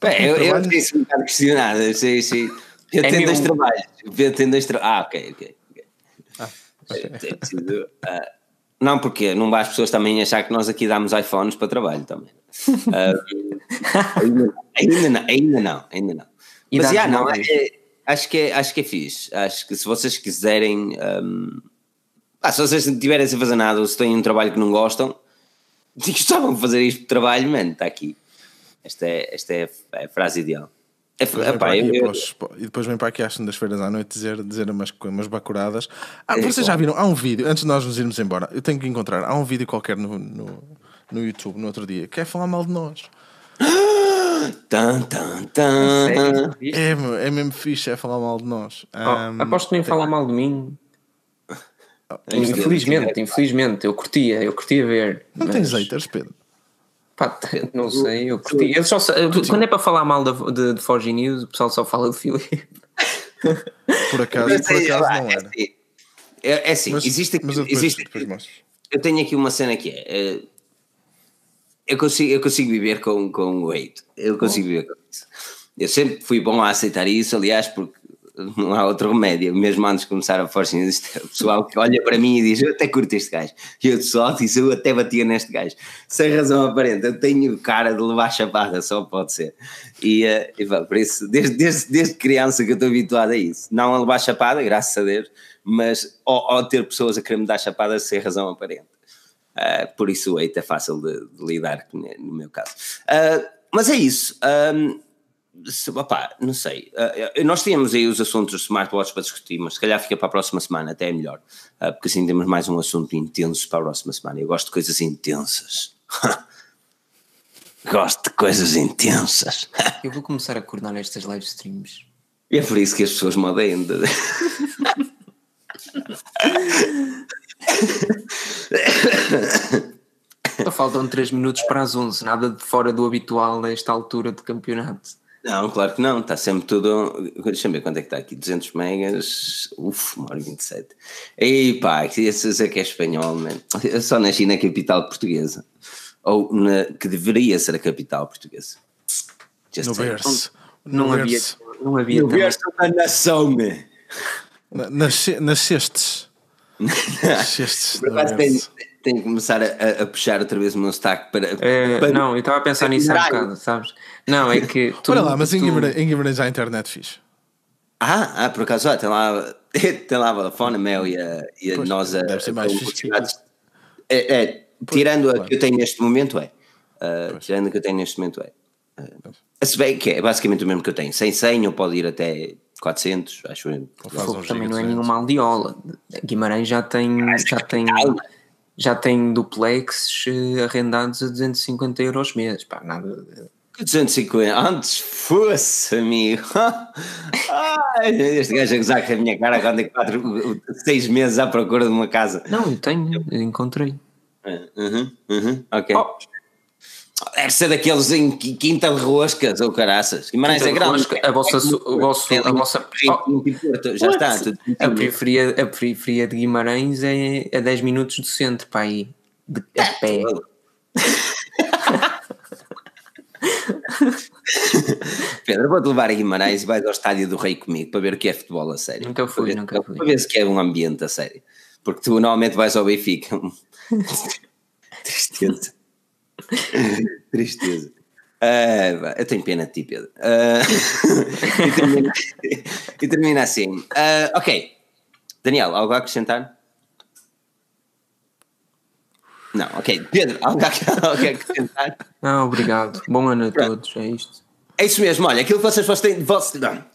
Bem, eu, eu disse um bocado questionado, sim, sim. Eu é tenho dois trabalhos. Eu tenho dois trabalhos. Ah, ok, ok. okay. Ah, okay. uh, não, porque não vai as pessoas também achar que nós aqui damos iPhones para trabalho também. Uh, ainda, não, ainda não, ainda não. E Mas já, não, é, acho, que é, acho que é fixe. Acho que se vocês quiserem. Um, ah, se vocês não tiverem a fazer nada ou se têm um trabalho que não gostam, gostavam de fazer isto de trabalho, mano, está aqui. Esta é, esta é a frase ideal. É, epá, eu, eu... e depois vem para aqui às segundas-feiras à noite dizer, dizer umas, umas bacuradas. Ah, é, vocês já viram? Há um vídeo, antes de nós nos irmos embora, eu tenho que encontrar. Há um vídeo qualquer no, no, no YouTube no outro dia que é falar mal de nós. Tan, tan, tan. É, é mesmo fixe, é falar mal de nós. Um, oh, aposto que nem falar mal de mim. Infelizmente, infelizmente, eu curtia, eu curtia ver. Não mas... tens haters, Pedro? Pá, não sei, eu curti. Eu só, quando é para falar mal de, de, de Forge News, o pessoal só fala de Filipe. Por acaso, por acaso não era. É, é assim, mas, existe, mas eu, depois, existe depois eu tenho aqui uma cena que é. é eu consigo, eu consigo viver com, com o hate. Eu consigo viver com isso. Eu sempre fui bom a aceitar isso, aliás, porque não há outro remédio. Mesmo antes de começar a Força o pessoal que olha para mim e diz: Eu até curto este gajo. E eu só disse: Eu até batia neste gajo. Sem razão aparente, eu tenho cara de levar chapada, só pode ser. E, uh, e por isso, desde, desde, desde criança que eu estou habituado a isso. Não a levar chapada, graças a Deus, mas ao, ao ter pessoas a querer me dar chapada sem razão aparente. Uh, por isso o é fácil de, de, lidar, no meu caso. Uh, mas é isso. Um, opá, não sei. Uh, nós tínhamos aí os assuntos dos smartwatches para discutir, mas se calhar fica para a próxima semana, até é melhor. Uh, porque assim temos mais um assunto intenso para a próxima semana. Eu gosto de coisas intensas. gosto de coisas intensas. Eu vou começar a coordenar estas live streams. É por isso que as pessoas me odeiam. Faltam 3 minutos para as 11, nada de fora do habitual nesta altura de campeonato. Não, claro que não, está sempre tudo. Deixa-me ver quanto é que está aqui: 200 megas, uff, uma hora e 27. E pá, queria dizer que é espanhol, man. Eu só nasci na capital portuguesa, ou na, que deveria ser a capital portuguesa. Just no berço. Não, não havia. Não havia no berço da nação, me. Nascestes. Nascestes. Nascestes tenho que começar a, a, puxar outra vez o meu destaque para, é, para, Não, eu estava a pensar nisso há um bocado, sabes? Não, é que. Tu, Olha lá, mas tu... em, Guimarães, em Guimarães há internet fixe. Ah, ah, por acaso, ah, tem lá, tem lá a Vodafone, a Mel e a, e a pois, nós. Deve ser mais fixe. É, é, tirando a que eu tenho neste momento, é. Uh, tirando a que eu tenho neste momento, é. Uh, se bem que é basicamente o mesmo que eu tenho. Sem senha, pode ir até 400, acho eu. também não é nenhuma aldeola. Guimarães já tem. Já tem já tem duplexes eh, arrendados a 250 euros mês. Pá, nada. Que 250? Antes fosse, amigo. Ai, este gajo a gozar com a minha cara quando é 4, 6 meses à procura de uma casa. Não, eu tenho, eu encontrei. Uhum, uhum, ok. Oh. Deve ser daqueles em quinta de roscas ou caraças. Guimarães é grande. A vossa. O vosso, a vossa já está. A, periferia, a periferia de Guimarães é a 10 minutos do centro, para aí. De, a pé. Pedro, vou-te levar a Guimarães e vais ao estádio do Rei comigo para ver o que é futebol a sério. Nunca fui, para nunca fui. Para ver se que é um ambiente a sério. Porque tu normalmente vais ao Benfica. Tristeza. Tristeza. Uh, eu tenho pena de ti, Pedro. Uh, e, termina, e, termina, assim. Uh, ok. Daniel, algo a acrescentar? Não, ok. Pedro, algo a, algo a acrescentar? Não, obrigado. Bom ano a todos. É isto. É isso mesmo. Olha, aquilo que vocês, vocês têm. Vocês, não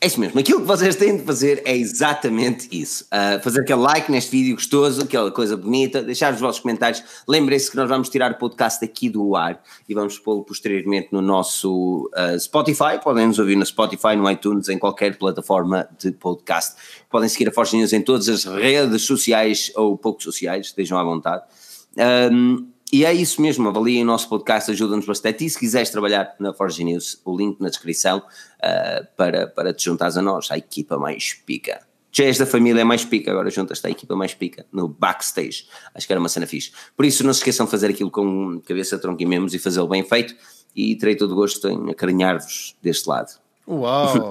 é isso mesmo. Aquilo que vocês têm de fazer é exatamente isso. Uh, fazer aquele like neste vídeo gostoso, aquela coisa bonita, deixar os vossos comentários. Lembrem-se que nós vamos tirar o podcast aqui do ar e vamos pô-lo posteriormente no nosso uh, Spotify. Podem nos ouvir no Spotify, no iTunes, em qualquer plataforma de podcast. Podem seguir a Forge News em todas as redes sociais ou pouco sociais, estejam à vontade. Um, e é isso mesmo, avaliem o nosso podcast, ajuda-nos bastante. E se quiseres trabalhar na Forge News, o link na descrição uh, para, para te juntares a nós, a equipa mais pica. Já és da família mais pica, agora juntas-te à equipa mais pica no backstage. Acho que era uma cena fixe. Por isso, não se esqueçam de fazer aquilo com cabeça, tronco e membros e fazê-lo bem feito. E terei todo o gosto em acarinhar-vos deste lado. Uau!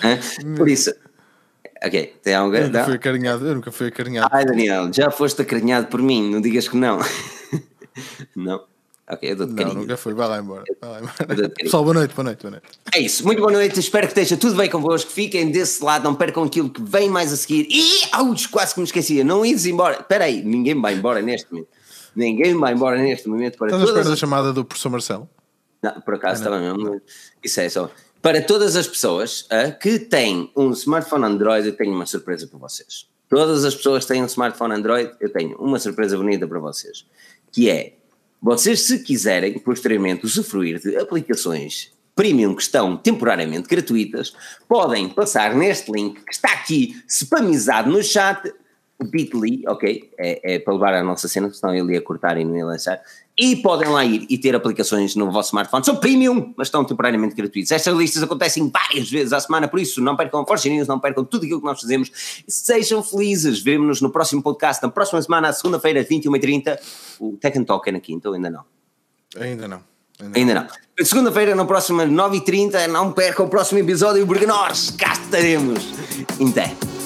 Por isso. Ok, tem algum. Eu nunca fui acarinhado, eu nunca fui acarinhado. Ai, Daniel, já foste acarinhado por mim, não digas que não. Não? Ok, eu dou-te carinho. Não, nunca foi. Vai lá embora. Vai lá embora. Pessoal, boa noite, boa noite, boa noite. É isso. Muito boa noite. Espero que esteja tudo bem convosco. Fiquem desse lado, não percam aquilo que vem mais a seguir. E, audes, quase que me esquecia. Não ides embora. Espera aí, ninguém vai embora neste momento. Ninguém vai embora neste momento. Para Estás todas... espera da chamada do professor Marcelo? Não, por acaso estava mesmo. Isso é só. Para todas as pessoas uh, que têm um smartphone Android, eu tenho uma surpresa para vocês. Todas as pessoas que têm um smartphone Android, eu tenho uma surpresa bonita para vocês. Que é vocês, se quiserem posteriormente usufruir de aplicações premium que estão temporariamente gratuitas, podem passar neste link que está aqui spamizado no chat, o bit.ly, ok? É, é, para levar a nossa cena, senão ele ia cortar e não ia lançar e podem lá ir e ter aplicações no vosso smartphone. São premium, mas estão temporariamente gratuitos. Estas listas acontecem várias vezes à semana, por isso não percam a Forge News, não percam tudo aquilo que nós fazemos. Sejam felizes. Vemo-nos no próximo podcast, na próxima semana, segunda-feira, 21h30. O Tech and Talk é na quinta ou ainda não? Ainda não. Ainda, ainda não. não. Segunda-feira, na próxima 9h30, não percam o próximo episódio, porque nós cá estaremos. Até.